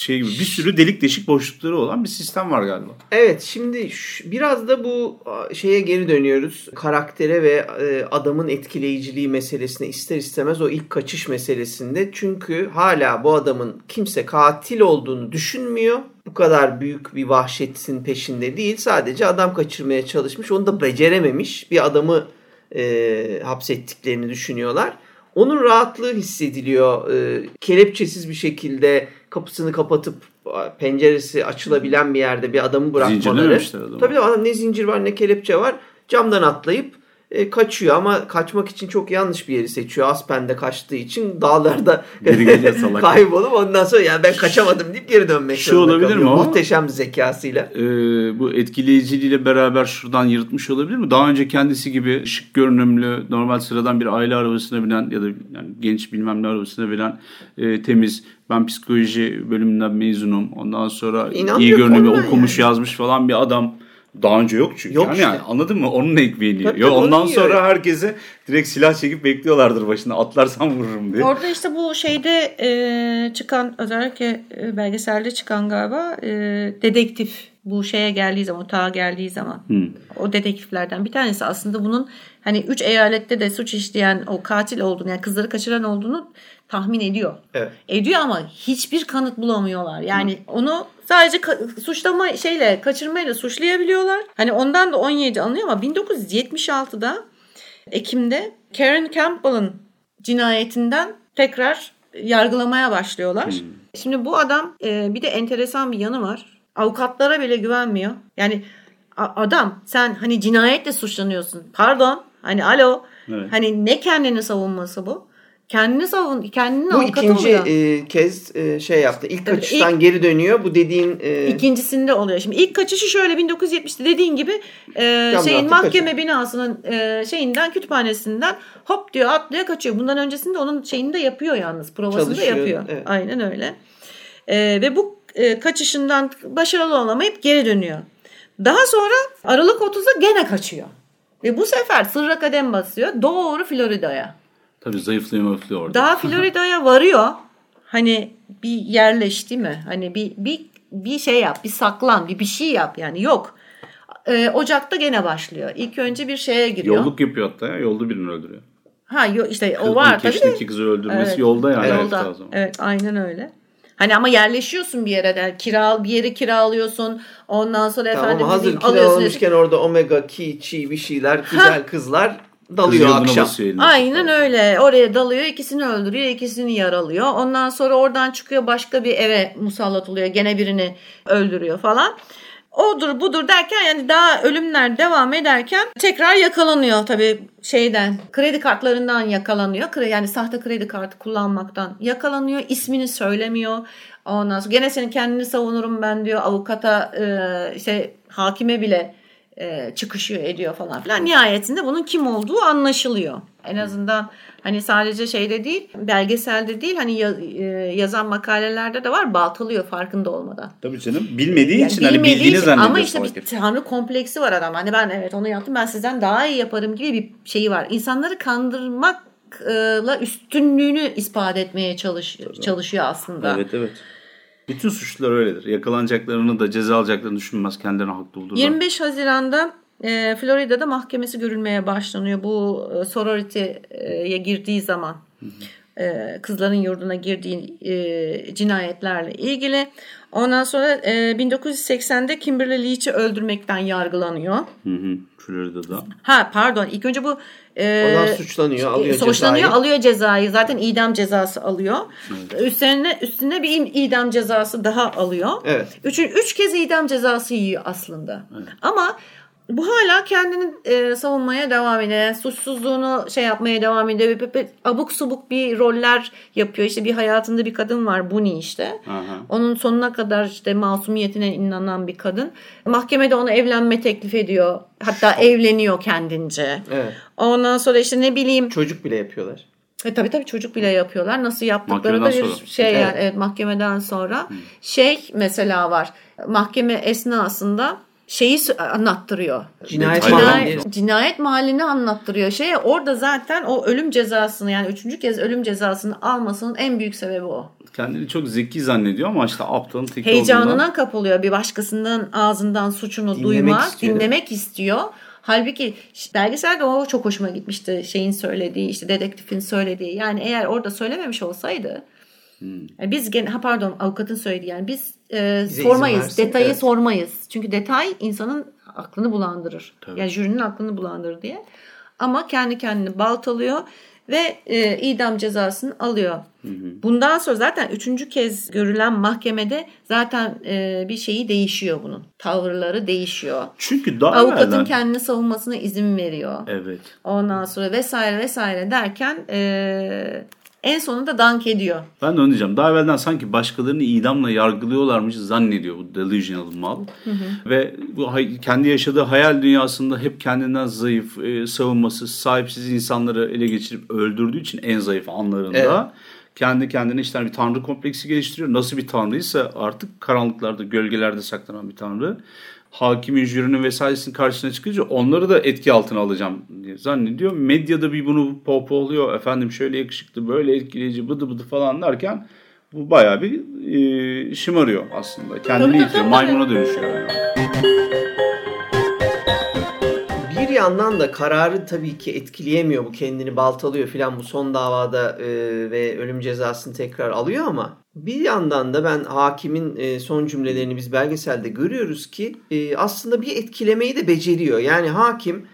şey gibi bir sürü delik deşik boşlukları olan bir sistem var galiba. Evet şimdi biraz da bu şeye geri dönüyoruz. Karaktere ve e, adamın etkileyiciliği meselesine ister istemez o ilk kaçış meselesinde. Çünkü hala bu adamın kimse katil olduğunu düşünmüyor. Bu kadar büyük bir vahşetin peşinde değil. Sadece adam kaçırmaya çalışmış. Onu da becerememiş. Bir adamı e, hapsettiklerini düşünüyorlar. Onun rahatlığı hissediliyor. E, kelepçesiz bir şekilde kapısını kapatıp penceresi açılabilen bir yerde bir adamı bırakmaları. Tabii adam ne zincir var ne kelepçe var. Camdan atlayıp e, kaçıyor ama kaçmak için çok yanlış bir yeri seçiyor. Aspen'de kaçtığı için dağlarda kaybolup ondan sonra yani ben kaçamadım deyip geri dönmek Şu olabilir kalıyor. mi o? Muhteşem zekasıyla. E, bu etkileyiciliğiyle beraber şuradan yırtmış olabilir mi? Daha önce kendisi gibi şık görünümlü, normal sıradan bir aile arabasına binen ya da yani genç bilmem ne arabasına binen e, temiz ben psikoloji bölümünden mezunum. Ondan sonra iyi görünümlü okumuş yani. yazmış falan bir adam daha önce yok çünkü. Yok yani, işte. yani anladın mı? Onun ekmeğini yiyor. Yo, ondan sonra yiyor. herkese direkt silah çekip bekliyorlardır başında. Atlarsam vururum diye. Orada işte bu şeyde e, çıkan özellikle e, belgeselde çıkan galiba e, dedektif Bu şeye geldiği zaman, otağa geldiği zaman. O dedektiflerden bir tanesi aslında bunun hani üç eyalette de suç işleyen o katil olduğunu yani kızları kaçıran olduğunu tahmin ediyor. Evet. Ediyor ama hiçbir kanıt bulamıyorlar. Yani onu sadece suçlama şeyle kaçırmayla suçlayabiliyorlar. Hani ondan da 17 anlıyor ama 1976'da Ekim'de Karen Campbell'ın cinayetinden tekrar yargılamaya başlıyorlar. Şimdi bu adam e, bir de enteresan bir yanı var. Avukatlara bile güvenmiyor. Yani adam sen hani cinayetle suçlanıyorsun. Pardon. Hani alo. Evet. Hani ne kendini savunması bu? Kendini savun, kendinin Bu ikinci oluyor. e, kez e, şey yaptı. İlk Tabii, kaçıştan geri dönüyor. Bu dediğin e, İkincisinde oluyor. Şimdi ilk kaçışı şöyle 1970'te dediğin gibi e, şeyin mahkeme binasının e, şeyinden kütüphanesinden hop diyor atlıyor kaçıyor. Bundan öncesinde onun şeyini de yapıyor yalnız. Provasını da Çalışıyor, yapıyor. evet. Aynen öyle. E, ve bu e, kaçışından başarılı olamayıp geri dönüyor. Daha sonra Aralık 30'da gene kaçıyor. Ve bu sefer sırra kadem basıyor. Doğru Florida'ya. Tabii zayıflıyor maflıyor orada. Daha Florida'ya varıyor. Hani bir yerleş değil mi? Hani bir bir bir şey yap, bir saklan, bir bir şey yap yani. Yok. Ee, Ocak'ta gene başlıyor. İlk önce bir şeye giriyor. Yolluk yapıyor hatta ya. Yolda birini öldürüyor. Ha yo, işte Kız, o var 12 tabii de. yaşındaki kızı öldürmesi Evet. yolda yani. Yolda. Evet aynen öyle. Hani ama yerleşiyorsun bir yere de kira bir yeri kiralıyorsun. Ondan sonra tamam efendim ama hazır kiralamışken orada omega, ki, çi bir şeyler güzel kızlar Kız dalıyor yoluna akşam. Aynen öyle. Oraya dalıyor, ikisini öldürüyor, ikisini yaralıyor. Ondan sonra oradan çıkıyor başka bir eve musallat oluyor. Gene birini öldürüyor falan. Odur budur derken yani daha ölümler devam ederken tekrar yakalanıyor tabii şeyden. Kredi kartlarından yakalanıyor. Yani sahte kredi kartı kullanmaktan yakalanıyor. İsmini söylemiyor. Ondan sonra gene senin kendini savunurum ben diyor. Avukata e, işte hakime bile e, çıkışıyor ediyor falan filan. Nihayetinde bunun kim olduğu anlaşılıyor. En azından hani sadece şeyde değil, belgeselde değil hani ya- e, yazan makalelerde de var baltalıyor farkında olmadan. Tabii canım. Bilmediği Yani için hani bilmediği bildiğini için- zannediyor Ama işte bir tanrı kompleksi var adam. Hani ben evet onu yaptım ben sizden daha iyi yaparım gibi bir şeyi var. İnsanları kandırmakla üstünlüğünü ispat etmeye çalış, çalışıyor aslında. Evet evet. Bütün suçlular öyledir. Yakalanacaklarını da ceza alacaklarını düşünmez. Kendilerine haklı olurlar. 25 Haziran'da e, Florida'da mahkemesi görülmeye başlanıyor. Bu e, sorority'ye girdiği zaman e, kızların yurduna girdiği e, cinayetlerle ilgili. Ondan sonra e, 1980'de Kimberly Leach'i öldürmekten yargılanıyor. Hı hı. Florida'da. Ha pardon ilk önce bu e, Ondan suçlanıyor, alıyor suçlanıyor, cezayı. alıyor cezayı. Zaten idam cezası alıyor. Üstüne üstüne bir idam cezası daha alıyor. Evet. Üçün, üç kez idam cezası yiyor aslında. Ama bu hala kendini e, savunmaya devam ediyor. Suçsuzluğunu şey yapmaya devam ediyor. Bir- bir- abuk subuk bir roller yapıyor. İşte bir hayatında bir kadın var Bunny işte. Aha. Onun sonuna kadar işte masumiyetine inanan bir kadın. Mahkemede ona evlenme teklif ediyor. Hatta evleniyor kendince. Evet. Ondan sonra işte ne bileyim Çocuk bile yapıyorlar. e tabii tabii çocuk bile yapıyorlar. Nasıl yaptıkları da bir sonra. şey yani Evet. evet mahkemeden sonra. Şey mesela var. Mahkeme esnasında şeyi anlattırıyor. Cinayet. Cinayet, cinayet mahallini anlattırıyor. Şey orada zaten o ölüm cezasını yani üçüncü kez ölüm cezasını almasının en büyük sebebi o. Kendini çok zeki zannediyor ama işte aptalın teki Heyecanına olduğundan. kapılıyor. Bir başkasının ağzından suçunu Dinlemek duymak, istiyor. dinlemek istiyor. Halbuki belgeselde o çok hoşuma gitmişti. Şeyin söylediği, işte dedektifin söylediği. Yani eğer orada söylememiş olsaydı yani biz gene ha pardon avukatın söylediği yani biz e, Bize sormayız. detayı evet. sormayız. Çünkü detay insanın aklını bulandırır. Tabii. Yani jürinin aklını bulandırır diye. Ama kendi kendini baltalıyor ve e, idam cezasını alıyor. Bundan sonra zaten üçüncü kez görülen mahkemede zaten e, bir şeyi değişiyor bunun. Tavırları değişiyor. Çünkü daha Avukatın evvelden... kendini savunmasına izin veriyor. Evet. Ondan sonra vesaire vesaire derken e, en sonunda dank ediyor. Ben de onu diyeceğim. Daha evvelden sanki başkalarını idamla yargılıyorlarmış zannediyor bu delusional mal. Ve bu kendi yaşadığı hayal dünyasında hep kendinden zayıf, e, savunmasız, sahipsiz insanları ele geçirip öldürdüğü için en zayıf anlarında Evet. kendi kendine işte bir tanrı kompleksi geliştiriyor. Nasıl bir tanrıysa artık karanlıklarda, gölgelerde saklanan bir tanrı. Hakimin, jürinin vesairesinin karşısına çıkınca onları da etki altına alacağım diye zannediyor. Medyada bir bunu pohpohluyor. Efendim şöyle yakışıklı, böyle etkileyici, bıdı bıdı falan derken bu bayağı bir e, şımarıyor aslında. Kendini tabii. maymuna dönüşüyor. Yani. Bir yandan da kararı tabii ki etkileyemiyor bu kendini baltalıyor filan bu son davada e, ve ölüm cezasını tekrar alıyor ama bir yandan da ben hakimin e, son cümlelerini biz belgeselde görüyoruz ki e, aslında bir etkilemeyi de beceriyor. Yani hakim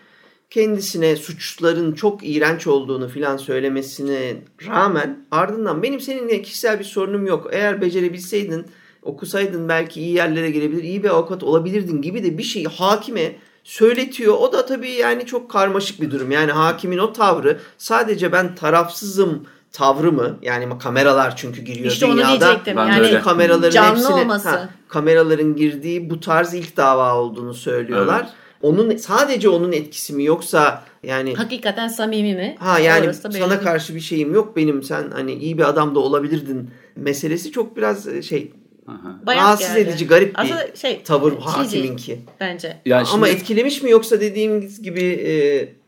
kendisine suçların çok iğrenç olduğunu filan söylemesine rağmen ardından benim seninle kişisel bir sorunum yok. Eğer becerebilseydin okusaydın belki iyi yerlere gelebilir, iyi bir avukat olabilirdin gibi de bir şeyi hakime söyletiyor. O da tabii yani çok karmaşık bir durum. Yani hakimin o tavrı sadece ben tarafsızım tavrı mı? Yani kameralar çünkü giriyor İşte onu dünyada. diyecektim. Ben de Yani öyle. kameraların canlı hepsini olması. ha, kameraların girdiği bu tarz ilk dava olduğunu söylüyorlar. Onun sadece onun etkisi mi yoksa yani hakikaten samimi mi? ha yani Orası sana karşı bir şeyim yok benim sen hani iyi bir adam da olabilirdin meselesi çok biraz e, şey Aha. Rahatsız geldi. edici garip bir Aslında şey, tavır hakiminki. bence. Ya Ama şimdi etkilemiş mi yoksa dediğimiz gibi e,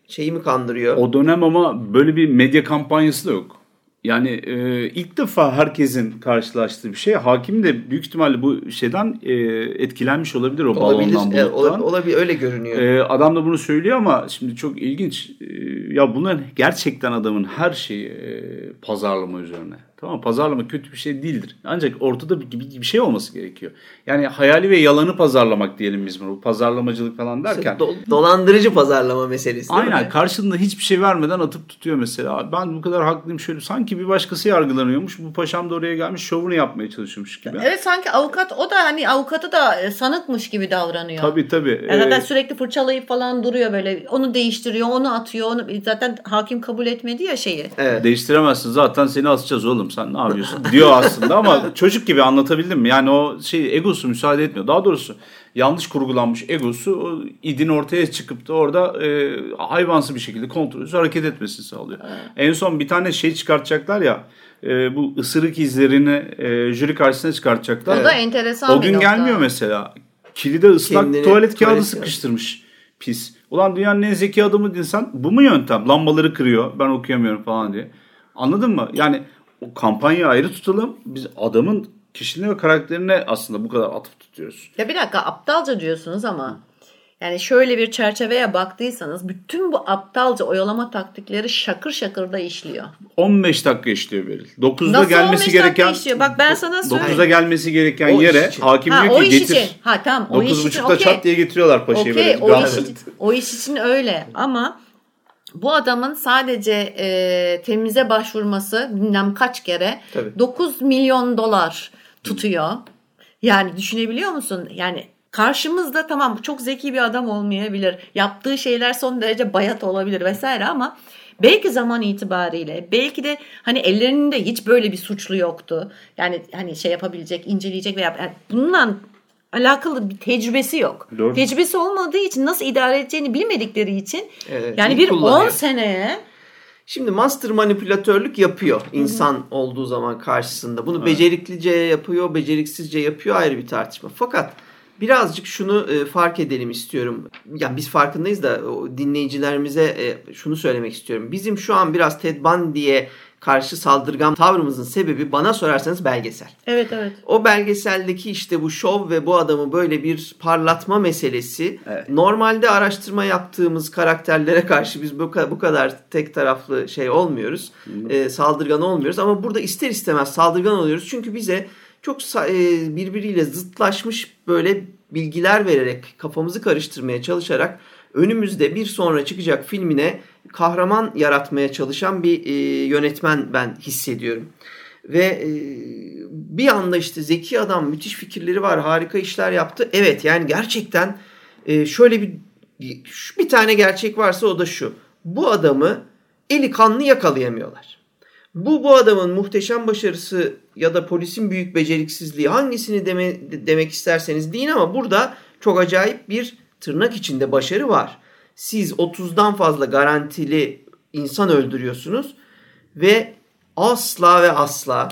şeyi mi kandırıyor? o dönem ama böyle bir medya kampanyası da yok. Yani e, ilk defa herkesin karşılaştığı bir şey. Hakim de büyük ihtimalle bu şeyden e, etkilenmiş olabilir o olabilir, balondan e, buluttan. ola- olabilir öyle görünüyor. Ee, adam da bunu söylüyor ama şimdi çok ilginç. Ee, ya bunların gerçekten adamın her şeyi e, pazarlama üzerine. Tamam pazarlama kötü bir şey değildir. Ancak ortada bir, bir, bir şey olması gerekiyor. Yani hayali ve yalanı pazarlamak diyelim biz bunu. Bu Pazarlamacılık falan derken. Do- dolandırıcı pazarlama meselesi değil mi? Aynen karşılığında hiçbir şey vermeden atıp tutuyor mesela. Ben bu kadar haklıyım şöyle. Sanki bir başkası yargılanıyormuş. Bu paşam da oraya gelmiş şovunu yapmaya çalışıyormuş gibi. Evet sanki avukat o da hani avukatı da e, sanıkmış gibi davranıyor. Tabii tabii. Yani zaten Ee, sürekli fırçalayıp falan duruyor böyle. Onu değiştiriyor, onu atıyor. Onu zaten hakim kabul etmedi ya şeyi. Evet. Değiştiremezsin zaten seni asacağız oğlum sen ne yapıyorsun diyor aslında ama çocuk gibi anlatabildim mi? Yani o şey egosu müsaade etmiyor. Daha doğrusu yanlış kurgulanmış egosu o idin ortaya çıkıp da orada e, hayvansı bir şekilde kontrolsüz hareket etmesini sağlıyor. En son bir tane şey çıkartacaklar ya e, bu ısırık izlerini e, jüri karşısına çıkartacaklar. O da enteresan O bir gün nokta. gelmiyor mesela. Kilide ıslak Kendini tuvalet kağıdı tuvalet sıkıştırmış. Pis. Ulan dünyanın en zeki adamı insan bu mu yöntem? Lambaları kırıyor ben okuyamıyorum falan diye. Anladın mı? Yani o kampanyayı ayrı tutalım. Biz adamın kişiliğine ve karakterine aslında bu kadar atıp tutuyoruz. Ya bir dakika aptalca diyorsunuz ama yani şöyle bir çerçeveye baktıysanız bütün bu aptalca oyalama taktikleri şakır şakır da işliyor. 15 dakika işliyor Beril. 9'da Nasıl 15 gelmesi dakika gereken işliyor? Bak ben sana söyleyeyim. 9'da gelmesi gereken O yere hakim Ha diyor o ki iş getir. için. Ha tamam o iş için 9.30'da okey. çat diye getiriyorlar paşayı Okey böyle. o iş, için, o iş için öyle ama bu adamın sadece e, temize başvurması bilmem kaç kere Tabii. 9 milyon dolar tutuyor. Yani düşünebiliyor musun? Yani karşımızda tamam çok zeki bir adam olmayabilir. Yaptığı şeyler son derece bayat olabilir vesaire ama belki zaman itibariyle belki de hani ellerinde hiç böyle bir suçlu yoktu. Yani hani şey yapabilecek, inceleyecek veya yani bununla alakalı bir tecrübesi yok. Doğru. Tecrübesi olmadığı için nasıl idare edeceğini bilmedikleri için Evet, yani bir kullanıyor. 10 seneye Şimdi master manipülatörlük yapıyor insan olduğu zaman karşısında. Bunu beceriklice yapıyor, beceriksizce yapıyor ayrı bir tartışma. Fakat birazcık şunu e, fark edelim istiyorum. Yani biz farkındayız da o dinleyicilerimize e, şunu söylemek istiyorum. Bizim şu an biraz Ted Bundy'ye karşı saldırgan tavrımızın sebebi bana sorarsanız belgesel. evet evet. O belgeseldeki işte bu şov ve bu adamı böyle bir parlatma meselesi Evet. normalde araştırma yaptığımız karakterlere karşı biz bu, bu kadar tek taraflı şey olmuyoruz. e, saldırgan olmuyoruz ama burada ister istemez saldırgan oluyoruz. Çünkü bize çok e, birbiriyle zıtlaşmış böyle bilgiler vererek kafamızı karıştırmaya çalışarak önümüzde bir sonra çıkacak filmine kahraman yaratmaya çalışan bir e, yönetmen ben hissediyorum. Ve e, bir anda işte zeki adam müthiş fikirleri var harika işler yaptı. Evet yani gerçekten e, şöyle bir bir tane gerçek varsa o da şu. Bu adamı eli kanlı yakalayamıyorlar. Bu bu adamın muhteşem başarısı ya da polisin büyük beceriksizliği hangisini deme, demek isterseniz deyin ama burada çok acayip bir tırnak içinde başarı var. Siz 30'dan fazla garantili insan öldürüyorsunuz ve asla ve asla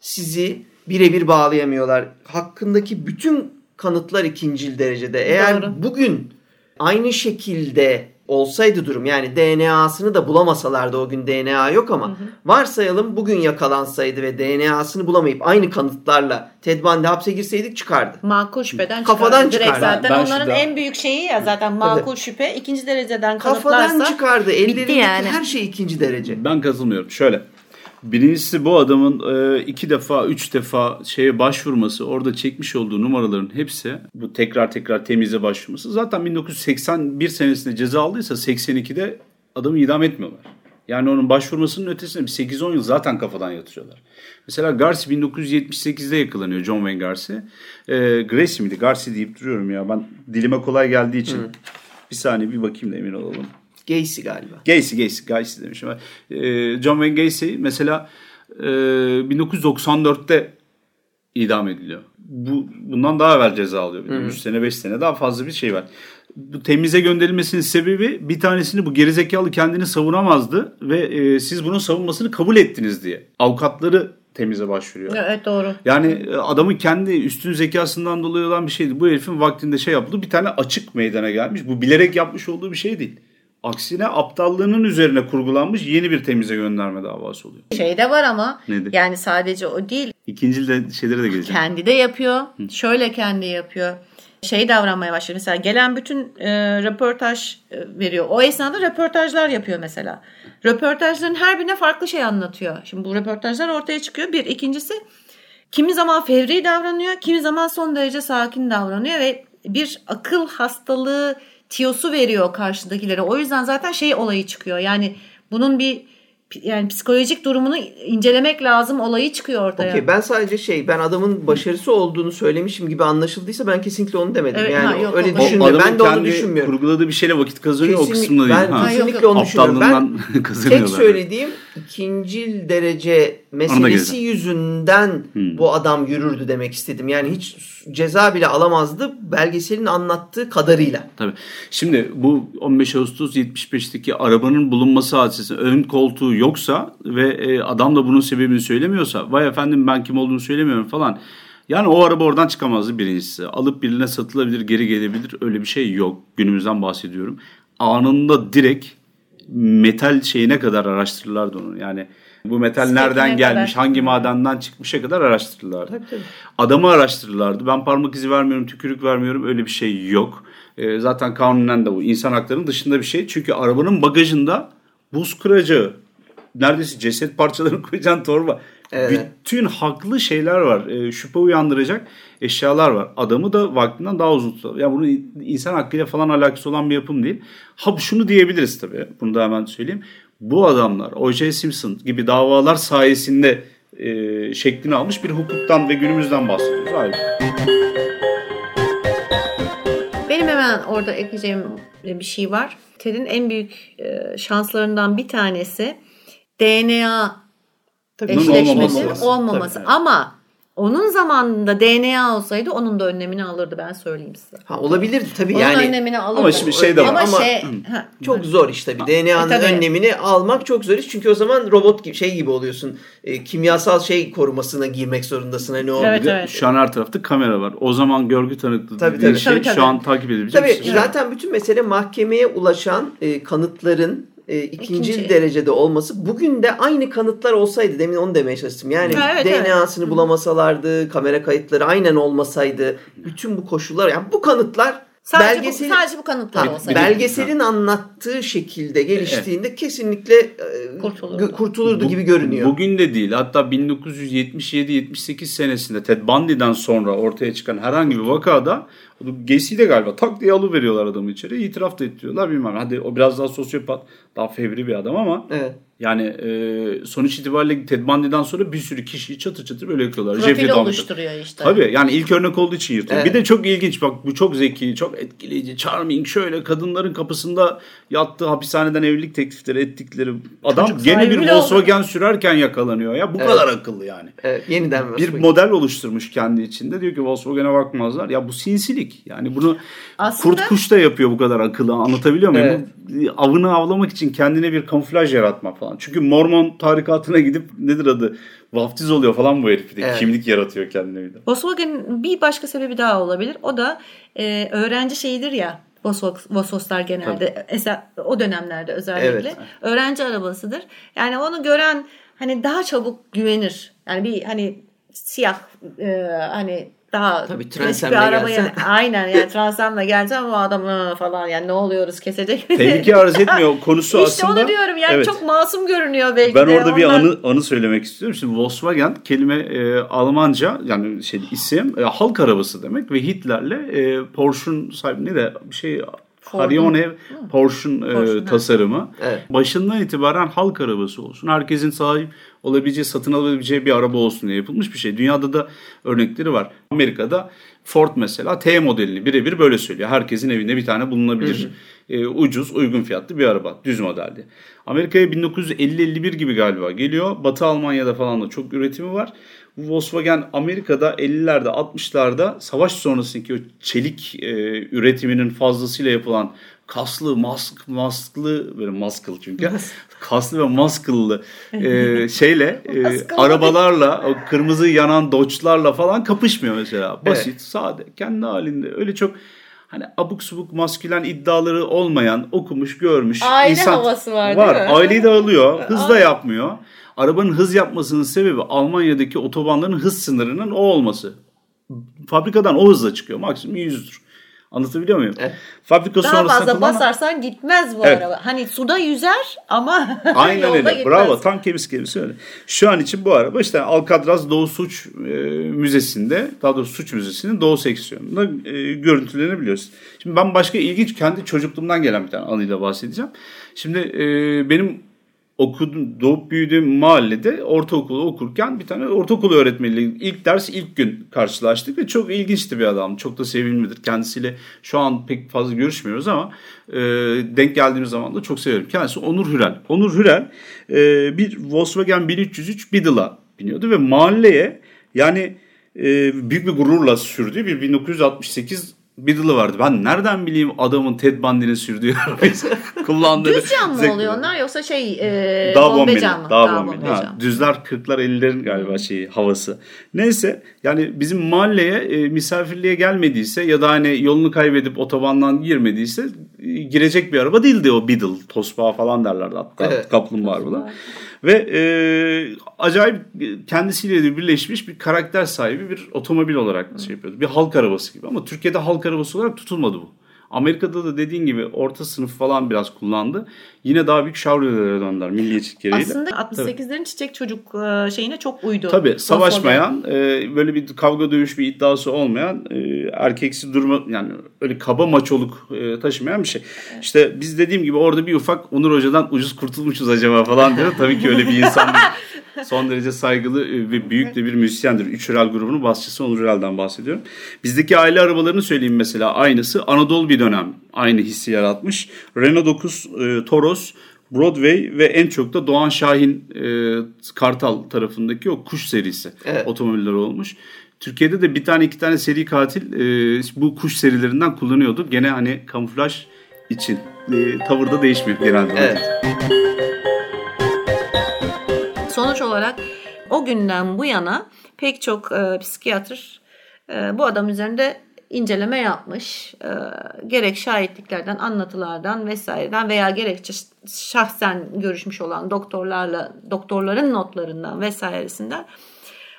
sizi birebir bağlayamıyorlar. Hakkındaki bütün kanıtlar ikincil derecede. Eğer Doğru. bugün aynı şekilde olsaydı durum yani DNA'sını da bulamasalardı o gün DNA yok ama varsayalım bugün yakalansaydı ve DNA'sını bulamayıp aynı kanıtlarla Ted Bundy hapse girseydik çıkardı. Makul şüpheden Kafadan çıkardı. Direkt çıkardı. zaten Ben onların şurada- en büyük şeyi ya zaten makul şüphe. ikinci dereceden Kafadan kanıtlarsa çıkardı. Ellerindeki yani. her şey ikinci derece. Ben katılmıyorum. Şöyle. Birincisi bu adamın e, iki defa, üç defa şeye başvurması, orada çekmiş olduğu numaraların hepsi bu tekrar tekrar temize başvurması. Zaten 1981 senesinde ceza aldıysa 82'de adamı idam etmiyorlar. Yani onun başvurmasının ötesinde bir 8-10 yıl zaten kafadan yatırıyorlar. Mesela Garci 1978'de yakalanıyor John Wayne Garci. E, Gracie miydi? Garci deyip duruyorum ya. Ben dilime kolay geldiği için. Bir saniye bir bakayım da emin olalım. Gacy galiba. Gacy, Gacy, Gacy demişim. Ee, John Wayne Gacy mesela e, 1994'te idam ediliyor. Bu bundan daha evvel ceza alıyor. 3 sene 5 sene daha fazla bir şey var. Bu temize gönderilmesinin sebebi bir tanesini bu gerizekalı kendini savunamazdı ve e, siz bunun savunmasını kabul ettiniz diye. Avukatları temize başvuruyor. Evet doğru. Yani e, adamın kendi üstün zekasından dolayı olan bir şeydi. Bu herifin vaktinde şey yapıldı. Bir tane açık meydana gelmiş. Bu bilerek yapmış olduğu bir şey değil. Aksine aptallığının üzerine kurgulanmış yeni bir temize gönderme davası oluyor. Şey de var ama Nedir? yani sadece o değil. İkinci de şeylere de geleceğim. Kendi de yapıyor. Şöyle kendi yapıyor. Şey davranmaya başlıyor. Mesela gelen bütün e, röportaj e, veriyor. O esnada röportajlar yapıyor mesela. Röportajların her birine farklı şey anlatıyor. Şimdi bu röportajlar ortaya çıkıyor. Bir. ikincisi kimi zaman fevri davranıyor. Kimi zaman son derece sakin davranıyor ve bir akıl hastalığı tiyosu veriyor karşıdakilere. O yüzden zaten şey olayı çıkıyor. Yani bunun bir yani psikolojik durumunu incelemek lazım olayı çıkıyor ortaya. Okey ben sadece şey ben adamın başarısı olduğunu söylemişim gibi anlaşıldıysa ben kesinlikle onu demedim. Evet, yani ha, yok, öyle yok. O düşünme. Ben de onu düşünmüyorum. kurguladığı bir şeyle vakit kazanıyor o Kesinlikle- kısmında değil. ben Ha. kesinlikle onu düşünüyorum. Ben Aptallığından kazanıyorlar. tek söylediğim ikinci derece meselesi yüzünden Hmm. bu adam yürürdü demek istedim. Yani hiç ceza bile alamazdı belgeselin anlattığı kadarıyla. Tabii. Şimdi bu 15 Ağustos 75'teki arabanın bulunması hadisesi ön koltuğu yoksa ve e, adam da bunun sebebini söylemiyorsa vay efendim ben kim olduğunu söylemiyorum falan. Yani o araba oradan çıkamazdı birincisi. Alıp birine satılabilir geri gelebilir öyle bir şey yok. Günümüzden bahsediyorum. Anında direkt metal şeyine kadar araştırırlardı onu. Yani bu metal Stekine nereden gelmiş, kadar. hangi madenden çıkmışa kadar araştırırlardı. Tabii, tabii. Adamı araştırırlardı. Ben parmak izi vermiyorum, tükürük vermiyorum. Öyle bir şey yok. Ee, zaten kanunen de bu. insan haklarının dışında bir şey. Çünkü arabanın bagajında buz kıracağı, neredeyse ceset parçalarını koyacağın torba. Evet. Bütün haklı şeyler var. Ee, şüphe uyandıracak eşyalar var. Adamı da vaktinden daha uzun tutar. Ya bunu insan hakkıyla falan alakası olan bir yapım değil. Ha şunu diyebiliriz tabii. Bunu da hemen söyleyeyim. Bu adamlar O.J. Simpson gibi davalar sayesinde e, şeklini almış bir hukuktan ve günümüzden bahsediyoruz. Hayır. Benim hemen orada ekleyeceğim bir şey var. Ted'in en büyük e, şanslarından bir tanesi DNA Tabii. Eşleşmesi olmaması. olmaması. Tabii. Ama onun zamanında DNA olsaydı onun da önlemini alırdı ben söyleyeyim size. Ha, olabilirdi tabii Onun yani. önlemini alırdı. Ama şimdi şey de var. Ama, Ama- şey ha, Çok zor işte bir DNA'nın E, tabii. önlemini almak çok zor iş. Çünkü o zaman robot gibi şey gibi oluyorsun. E, kimyasal şey korumasına girmek zorundasın. Hani o Evet, de evet. Şu an her tarafta kamera var. O zaman görgü tanıklığı Tabii, tabii. şey Tabii, tabii. şu an takip edebileceğim Tabii şey. zaten bütün mesele mahkemeye ulaşan e, kanıtların e, ikinci, İkinci. derecede olması. Bugün de aynı kanıtlar olsaydı demin onu demeye çalıştım. Yani evet, DNA'sını bulamasalardı, kamera kayıtları aynen olmasaydı, bütün bu koşullar yani bu kanıtlar sadece, belgeseli bu, sadece bu kanıtlar olsaydı. belgeselin anlattığı şekilde geliştiğinde kesinlikle e, Kurtulurdu. kurtulurdu Bu- gibi görünüyor. Bugün de değil. Hatta 1977-78 senesinde Ted Bundy'den sonra ortaya çıkan herhangi bir vakada De galiba tak diye alıveriyorlar adamı içeri. İtiraf da ettiriyorlar bilmem. Hadi o biraz daha sosyopat, daha fevri bir adam ama Evet. yani e, sonuç itibariyle Ted Bundy'den sonra bir sürü kişiyi çatır çatır böyle yakıyorlar. Profili oluşturuyor işte. Tabii yani ilk örnek olduğu için yırtıyor. Evet. Bir de çok ilginç bak bu çok zeki, çok etkileyici, charming şöyle kadınların kapısında yattığı hapishaneden evlilik teklifleri ettikleri adam Çocuk gene bir Volkswagen sürerken yakalanıyor ya. Bu Evet. kadar akıllı yani. Evet, yeniden Bir Volkswagen. model oluşturmuş kendi içinde. Diyor ki Volkswagen'e bakmazlar. Ya bu sinsilik. Yani bunu Aslında- kurt kuş da yapıyor bu kadar akıllı. Anlatabiliyor muyum? Bu Avını avlamak için kendine bir kamuflaj yaratma falan. Çünkü Mormon tarikatına gidip nedir adı? Vaftiz oluyor falan bu herif. Bir de Evet. Kimlik yaratıyor kendine bir de. Volkswagen'in bir başka sebebi daha olabilir. O da e, öğrenci şeyidir ya. Vososlar genelde eser, o dönemlerde özellikle Evet. öğrenci arabasıdır. Yani onu gören hani daha çabuk güvenir. Yani bir hani siyah e, hani daha Tabii, Transam'la bir arabaya gelsen. aynen yani Transam'la geleceğim o adam falan yani ne oluyoruz kesecek. Tehlike arz etmiyor. Konusu işte aslında. onu diyorum yani Evet. çok masum görünüyor belki Ben de. orada bir Ondan- anı anı söylemek istiyorum. Şimdi Volkswagen kelime e, Almanca yani şey isim e, halk arabası demek ve Hitler'le e, Porsche'un sahibi ne de bir şey Harione Porsche'un e, tasarımı. Evet. Başından itibaren halk arabası olsun. Herkesin sahip olabileceği, satın alabileceği bir araba olsun diye yapılmış bir şey. Dünyada da örnekleri var. Amerika'da Ford mesela T modelini birebir böyle söylüyor. Herkesin evinde bir tane bulunabilir. e, ucuz, uygun fiyatlı bir araba. Düz modeldi. Amerika'ya 1950-51 gibi galiba geliyor. Batı Almanya'da falan da çok üretimi var. Bu Volkswagen Amerika'da 50'lerde 60'larda savaş sonrasındaki o çelik e, üretiminin fazlasıyla yapılan kaslı, mask, masklı böyle maskıl çünkü kaslı ve maskıllı e, şeyle e, arabalarla o kırmızı yanan Dodge'larla falan kapışmıyor mesela. Basit, sade, kendi halinde öyle çok hani abuk subuk maskülen iddiaları olmayan, okumuş, görmüş Aile havası var, var. değil mi? Aileyi de alıyor. Hız da yapmıyor. Arabanın hız yapmasının sebebi Almanya'daki otobanların hız sınırının o olması. Fabrikadan o hızla çıkıyor. Maksimum 100'dür. Anlatabiliyor muyum? Evet. Fabrika daha fazla kullanan- basarsan gitmez bu Evet. araba. Hani suda yüzer ama Aynen yolda öyle. gitmez. Bravo. Tam kevis kevis öyle. Şu an için bu araba işte Alcatraz Doğu Suç e, Müzesi'nde daha doğrusu Suç Müzesi'nin Doğu seksiyonunda e, görüntülenebiliyoruz. Şimdi ben başka ilginç kendi çocukluğumdan gelen bir tane anıyla bahsedeceğim. Şimdi e, benim okudum, doğup büyüdüğüm mahallede ortaokulu okurken bir tane ortaokul öğretmeniyle ilk ders ilk gün karşılaştık ve çok ilginçti bir adam. Çok da sevimlidir. Kendisiyle şu an pek fazla görüşmüyoruz ama e, denk geldiğimiz zaman da çok severim. Kendisi Onur Hürel. Onur Hürel e, bir Volkswagen 1303 Beetle'a biniyordu ve mahalleye yani e, büyük bir gururla sürdüğü bir 1968 Beetle'ı vardı. Ben nereden bileyim adamın Ted Bundy'nin sürdüğü arabayı kullandığı. Düz cam mı oluyor onlar yoksa şey e, Dağ bombe cam mı? Dağ bombeli. bombe Ha, düzler 40'lar 50'lerin galiba şeyi havası. Neyse yani bizim mahalleye e, misafirliğe gelmediyse ya da hani yolunu kaybedip otobandan girmediyse girecek bir araba değildi o Beetle. Tosbağa falan derlerdi hatta. Evet. Kaplumbağa arabalar. Ve e, acayip kendisiyle de birleşmiş bir karakter sahibi bir otomobil olarak şey yapıyordu. Bir halk arabası gibi ama Türkiye'de halk arabası olarak tutulmadı bu. Amerika'da da dediğin gibi orta sınıf falan biraz kullandı. Yine daha büyük şavrelere döndüler milliyetçilik gereğiyle. Aslında 68'lerin çiçek çocuk e, şeyine çok uydu. Tabii savaşmayan, e, böyle bir kavga dövüş bir iddiası olmayan, e, erkeksi durma yani öyle kaba maçoluk e, taşımayan bir şey. İşte biz dediğim gibi orada bir ufak Onur Hoca'dan ucuz kurtulmuşuz acaba falan diyor. Tabii ki öyle bir insan değil. Son derece saygılı ve büyük de bir müzisyendir. Üç Hürel grubunun basçısı Onur Hürel'den bahsediyorum. Bizdeki aile arabalarını söyleyeyim mesela aynısı. Anadolu bir dönem aynı hissi yaratmış. Renault 9 e, Toros, Broadway ve en çok da Doğan Şahin e, Kartal tarafındaki o kuş serisi Evet. otomobiller olmuş. Türkiye'de de bir tane iki tane seri katil e, bu kuş serilerinden kullanıyordu. Gene hani kamuflaj için. E, tavırda değişmiyor genelde. Evet. Sonuç olarak o günden bu yana pek çok e, psikiyatr e, bu adam üzerinde inceleme yapmış. E, gerek şahitliklerden, anlatılardan vesaireden veya gerekçe şahsen görüşmüş olan doktorlarla, doktorların notlarından vesairesinden.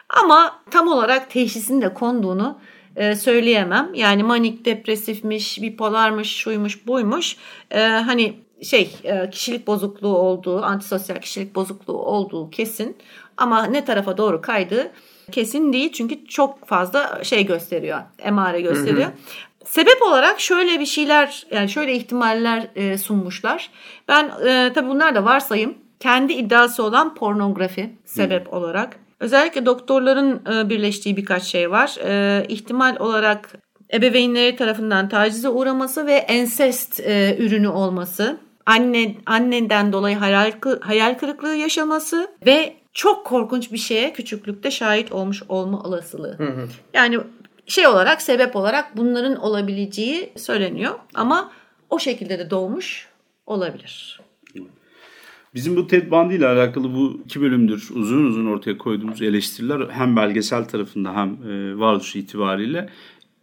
Ama tam olarak teşhisin de konduğunu e, söyleyemem. Yani manik depresifmiş, bipolarmış, şuymuş, buymuş. E, hani şey e, kişilik bozukluğu olduğu, antisosyal kişilik bozukluğu olduğu kesin. Ama ne tarafa doğru kaydığı kesin değil. Çünkü çok fazla şey gösteriyor, emare gösteriyor. Sebep olarak şöyle bir şeyler, yani şöyle ihtimaller e, sunmuşlar. Ben e, tabii bunlar da varsayım. Kendi iddiası olan pornografi sebep olarak. Özellikle doktorların e, birleştiği birkaç şey var. E, ihtimal olarak ebeveynleri tarafından tacize uğraması ve ensest e, ürünü olması. Anne anneden dolayı hayal, hayal kırıklığı yaşaması ve çok korkunç bir şeye küçüklükte şahit olmuş olma olasılığı. Yani şey olarak sebep olarak bunların olabileceği söyleniyor ama o şekilde de doğmuş olabilir. Bizim bu Ted Bundy ile alakalı bu iki bölümdür uzun uzun ortaya koyduğumuz eleştiriler hem belgesel tarafında hem e, varoluş itibariyle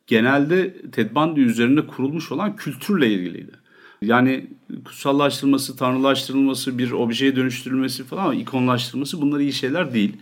genelde Ted Bundy üzerine kurulmuş olan kültürle ilgiliydi. Yani kutsallaştırılması, tanrılaştırılması, bir objeye dönüştürülmesi falan ikonlaştırılması bunlar iyi şeyler değil.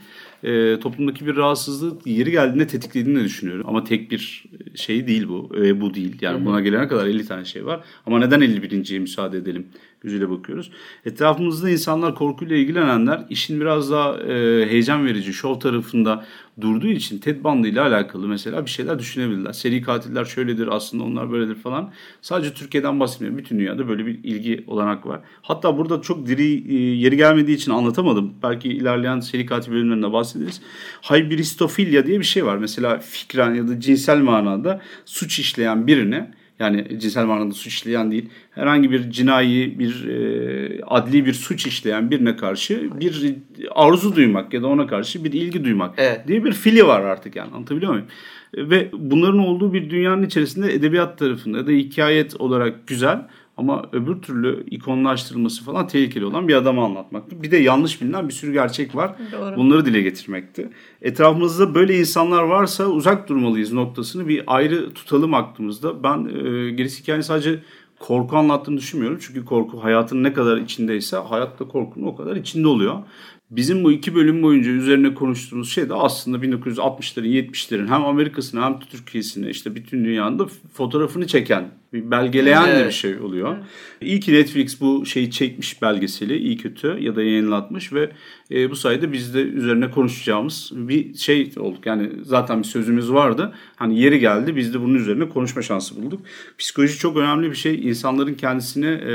E, toplumdaki bir rahatsızlığı yeri geldiğinde tetiklediğini düşünüyorum. Ama tek bir şey değil bu. E, bu değil. Yani buna gelene kadar 50 tane şey var. Ama neden 51.ye müsaade edelim gözüyle bakıyoruz. Etrafımızda insanlar korkuyla ilgilenenler işin biraz daha e, heyecan verici şov tarafında durduğu için Ted Bundy ile alakalı mesela bir şeyler düşünebilirler. Seri katiller şöyledir aslında onlar böyledir falan. Sadece Türkiye'den bahsetmiyorum. Bütün dünyada böyle bir ilgi olanak var. Hatta burada çok diri e, yeri gelmediği için anlatamadım. Belki ilerleyen seri katil bölümlerinde bahsederiz. Hybristofilya diye bir şey var. Mesela fikren ya da cinsel manada suç işleyen birine yani cinsel manada suç işleyen değil herhangi bir cinayi bir e, adli bir suç işleyen birine karşı bir arzu duymak ya da ona karşı bir ilgi duymak evet. diye bir fili var artık yani anlatabiliyor muyum? Ve bunların olduğu bir dünyanın içerisinde edebiyat tarafında da hikayet olarak güzel ama öbür türlü ikonlaştırılması falan tehlikeli olan bir adamı anlatmaktı. Bir de yanlış bilinen bir sürü gerçek var. Doğru. Bunları dile getirmekti. Etrafımızda böyle insanlar varsa uzak durmalıyız noktasını bir ayrı tutalım aklımızda. Ben e, gerisi hikayenin sadece korku anlattığını düşünmüyorum. Çünkü korku hayatın ne kadar içindeyse hayatta korkunun o kadar içinde oluyor. Bizim bu iki bölüm boyunca üzerine konuştuğumuz şey de aslında 1960'ların 70'lerin hem Amerika'sını hem Türkiye'sini işte bütün dünyada fotoğrafını çeken belgeleyen evet. de bir şey oluyor. Evet. İyi ki Netflix bu şeyi çekmiş belgeseli iyi kötü ya da yayınlatmış ve e, bu sayede biz de üzerine konuşacağımız bir şey olduk. Yani zaten bir sözümüz vardı. Hani yeri geldi biz de bunun üzerine konuşma şansı bulduk. Psikoloji çok önemli bir şey. İnsanların kendisine e,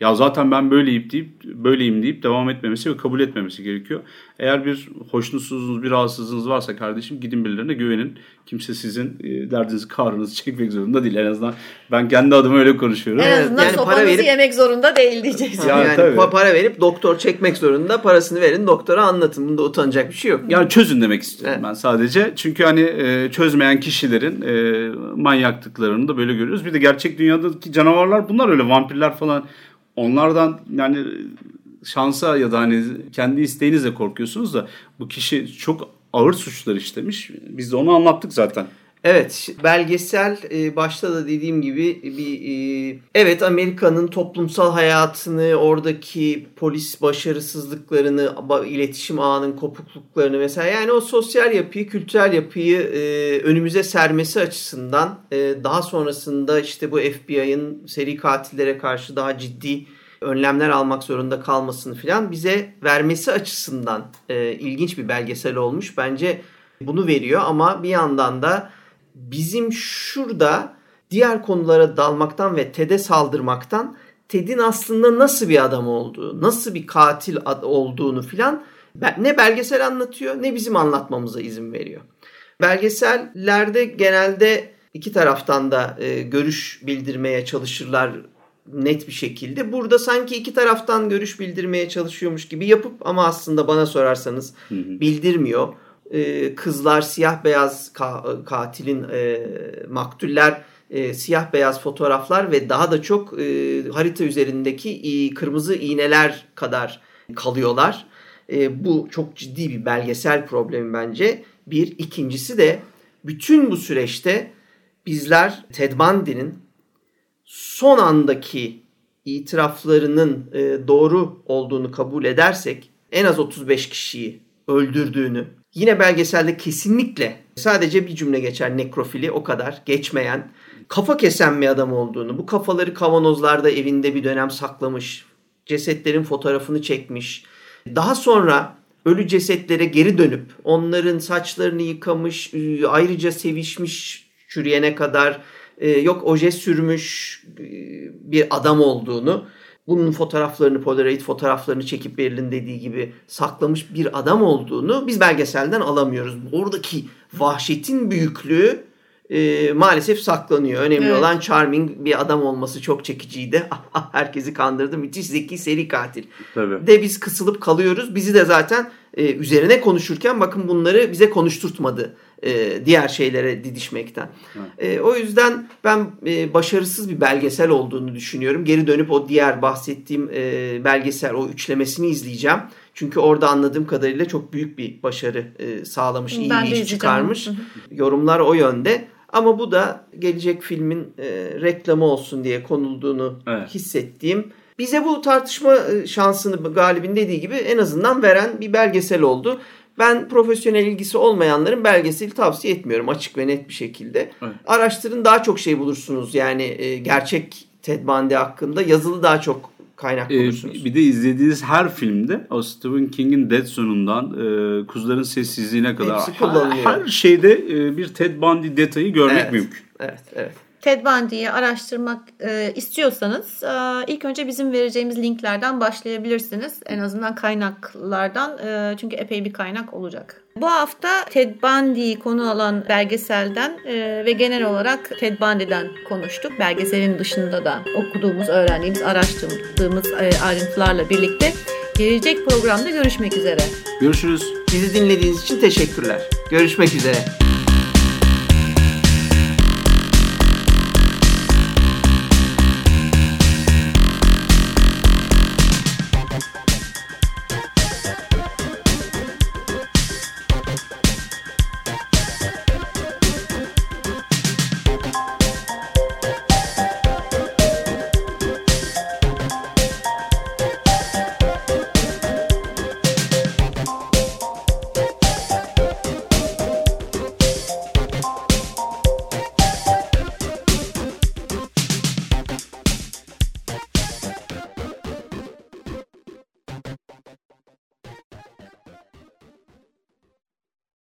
ya zaten ben böyleyim deyip böyleyim deyip devam etmemesi ve kabul etmemesi gerekiyor. Eğer bir hoşnutsuzluğunuz, bir rahatsızlığınız varsa kardeşim gidin birilerine güvenin. Kimse sizin e, derdinizi, kahrınızı çekmek zorunda değil. En azından ben kendi adıma öyle konuşuyorum. En azından yani para verip, yemek zorunda değil diyeceğiz. Yani, yani tabii. para verip doktor çekmek zorunda. Parasını verin doktora anlatın. Bunda utanacak bir şey yok. Yani çözün demek istiyorum evet. ben sadece. Çünkü hani e, çözmeyen kişilerin e, manyaklıklarını da böyle görüyoruz. Bir de gerçek dünyadaki canavarlar bunlar öyle vampirler falan. Onlardan yani şansa ya da hani kendi isteğinizle korkuyorsunuz da bu kişi çok ağır suçlar işlemiş. Biz de onu anlattık zaten. Evet belgesel e, başta da dediğim gibi bir e, evet Amerika'nın toplumsal hayatını oradaki polis başarısızlıklarını iletişim ağının kopukluklarını mesela yani o sosyal yapıyı kültürel yapıyı e, önümüze sermesi açısından daha sonrasında işte bu FBI'ın seri katillere karşı daha ciddi önlemler almak zorunda kalmasını filan bize vermesi açısından e, ilginç bir belgesel olmuş. Bence bunu veriyor ama bir yandan da bizim şurada diğer konulara dalmaktan ve TED'e saldırmaktan TED'in aslında nasıl bir adam olduğu, nasıl bir katil olduğunu filan ne belgesel anlatıyor ne bizim anlatmamıza izin veriyor. Belgesellerde genelde iki taraftan da e, görüş bildirmeye çalışırlar net bir şekilde. Burada sanki iki taraftan görüş bildirmeye çalışıyormuş gibi yapıp ama aslında bana sorarsanız hı hı. bildirmiyor. Ee, kızlar siyah beyaz ka- katilin e, maktuller e, siyah beyaz fotoğraflar ve daha da çok e, harita üzerindeki e, kırmızı iğneler kadar kalıyorlar. E, bu çok ciddi bir belgesel problemi bence. Bir. ikincisi de bütün bu süreçte bizler Ted Bundy'nin son andaki itiraflarının e, doğru olduğunu kabul edersek en az 35 kişiyi öldürdüğünü yine belgeselde kesinlikle sadece bir cümle geçer nekrofili o kadar geçmeyen kafa kesen bir adam olduğunu bu kafaları kavanozlarda evinde bir dönem saklamış cesetlerin fotoğrafını çekmiş daha sonra ölü cesetlere geri dönüp onların saçlarını yıkamış ayrıca sevişmiş çürüyene kadar e, yok oje sürmüş e, bir adam olduğunu bunun fotoğraflarını Polaroid fotoğraflarını çekip Berlin dediği gibi saklamış bir adam olduğunu biz belgeselden alamıyoruz. Oradaki vahşetin büyüklüğü e, maalesef saklanıyor. Önemli evet. olan charming bir adam olması çok çekiciydi. Herkesi kandırdı. Müthiş zeki seri katil. Tabii. De biz kısılıp kalıyoruz. Bizi de zaten e, üzerine konuşurken bakın bunları bize konuşturtmadı e, diğer şeylere didişmekten. E, o yüzden ben e, başarısız bir belgesel olduğunu düşünüyorum. Geri dönüp o diğer bahsettiğim e, belgesel o üçlemesini izleyeceğim. Çünkü orada anladığım kadarıyla çok büyük bir başarı e, sağlamış, iyi ben bir iş çıkarmış. Yorumlar o yönde. Ama bu da gelecek filmin e, reklamı olsun diye konulduğunu Evet. hissettiğim. Bize bu tartışma şansını galibin dediği gibi en azından veren bir belgesel oldu. Ben profesyonel ilgisi olmayanların belgeseli tavsiye etmiyorum açık ve net bir şekilde. Evet. Araştırın daha çok şey bulursunuz. Yani e, gerçek Ted Bundy hakkında yazılı daha çok kaynak Ee, bulursunuz. bir de izlediğiniz her filmde o Stephen King'in Dead Zone'undan e, Kuzuların Sessizliğine kadar her, her şeyde e, bir Ted Bundy detayı görmek Evet. mümkün. Evet, evet. Ted Bundy'yi araştırmak e, istiyorsanız e, ilk önce bizim vereceğimiz linklerden başlayabilirsiniz. En azından kaynaklardan e, çünkü epey bir kaynak olacak. Bu hafta Ted Bundy'yi konu alan belgeselden e, ve genel olarak Ted Bundy'den konuştuk. Belgeselin dışında da okuduğumuz, öğrendiğimiz, araştırdığımız e, ayrıntılarla birlikte gelecek programda görüşmek üzere. Görüşürüz. Bizi dinlediğiniz için teşekkürler. Görüşmek üzere.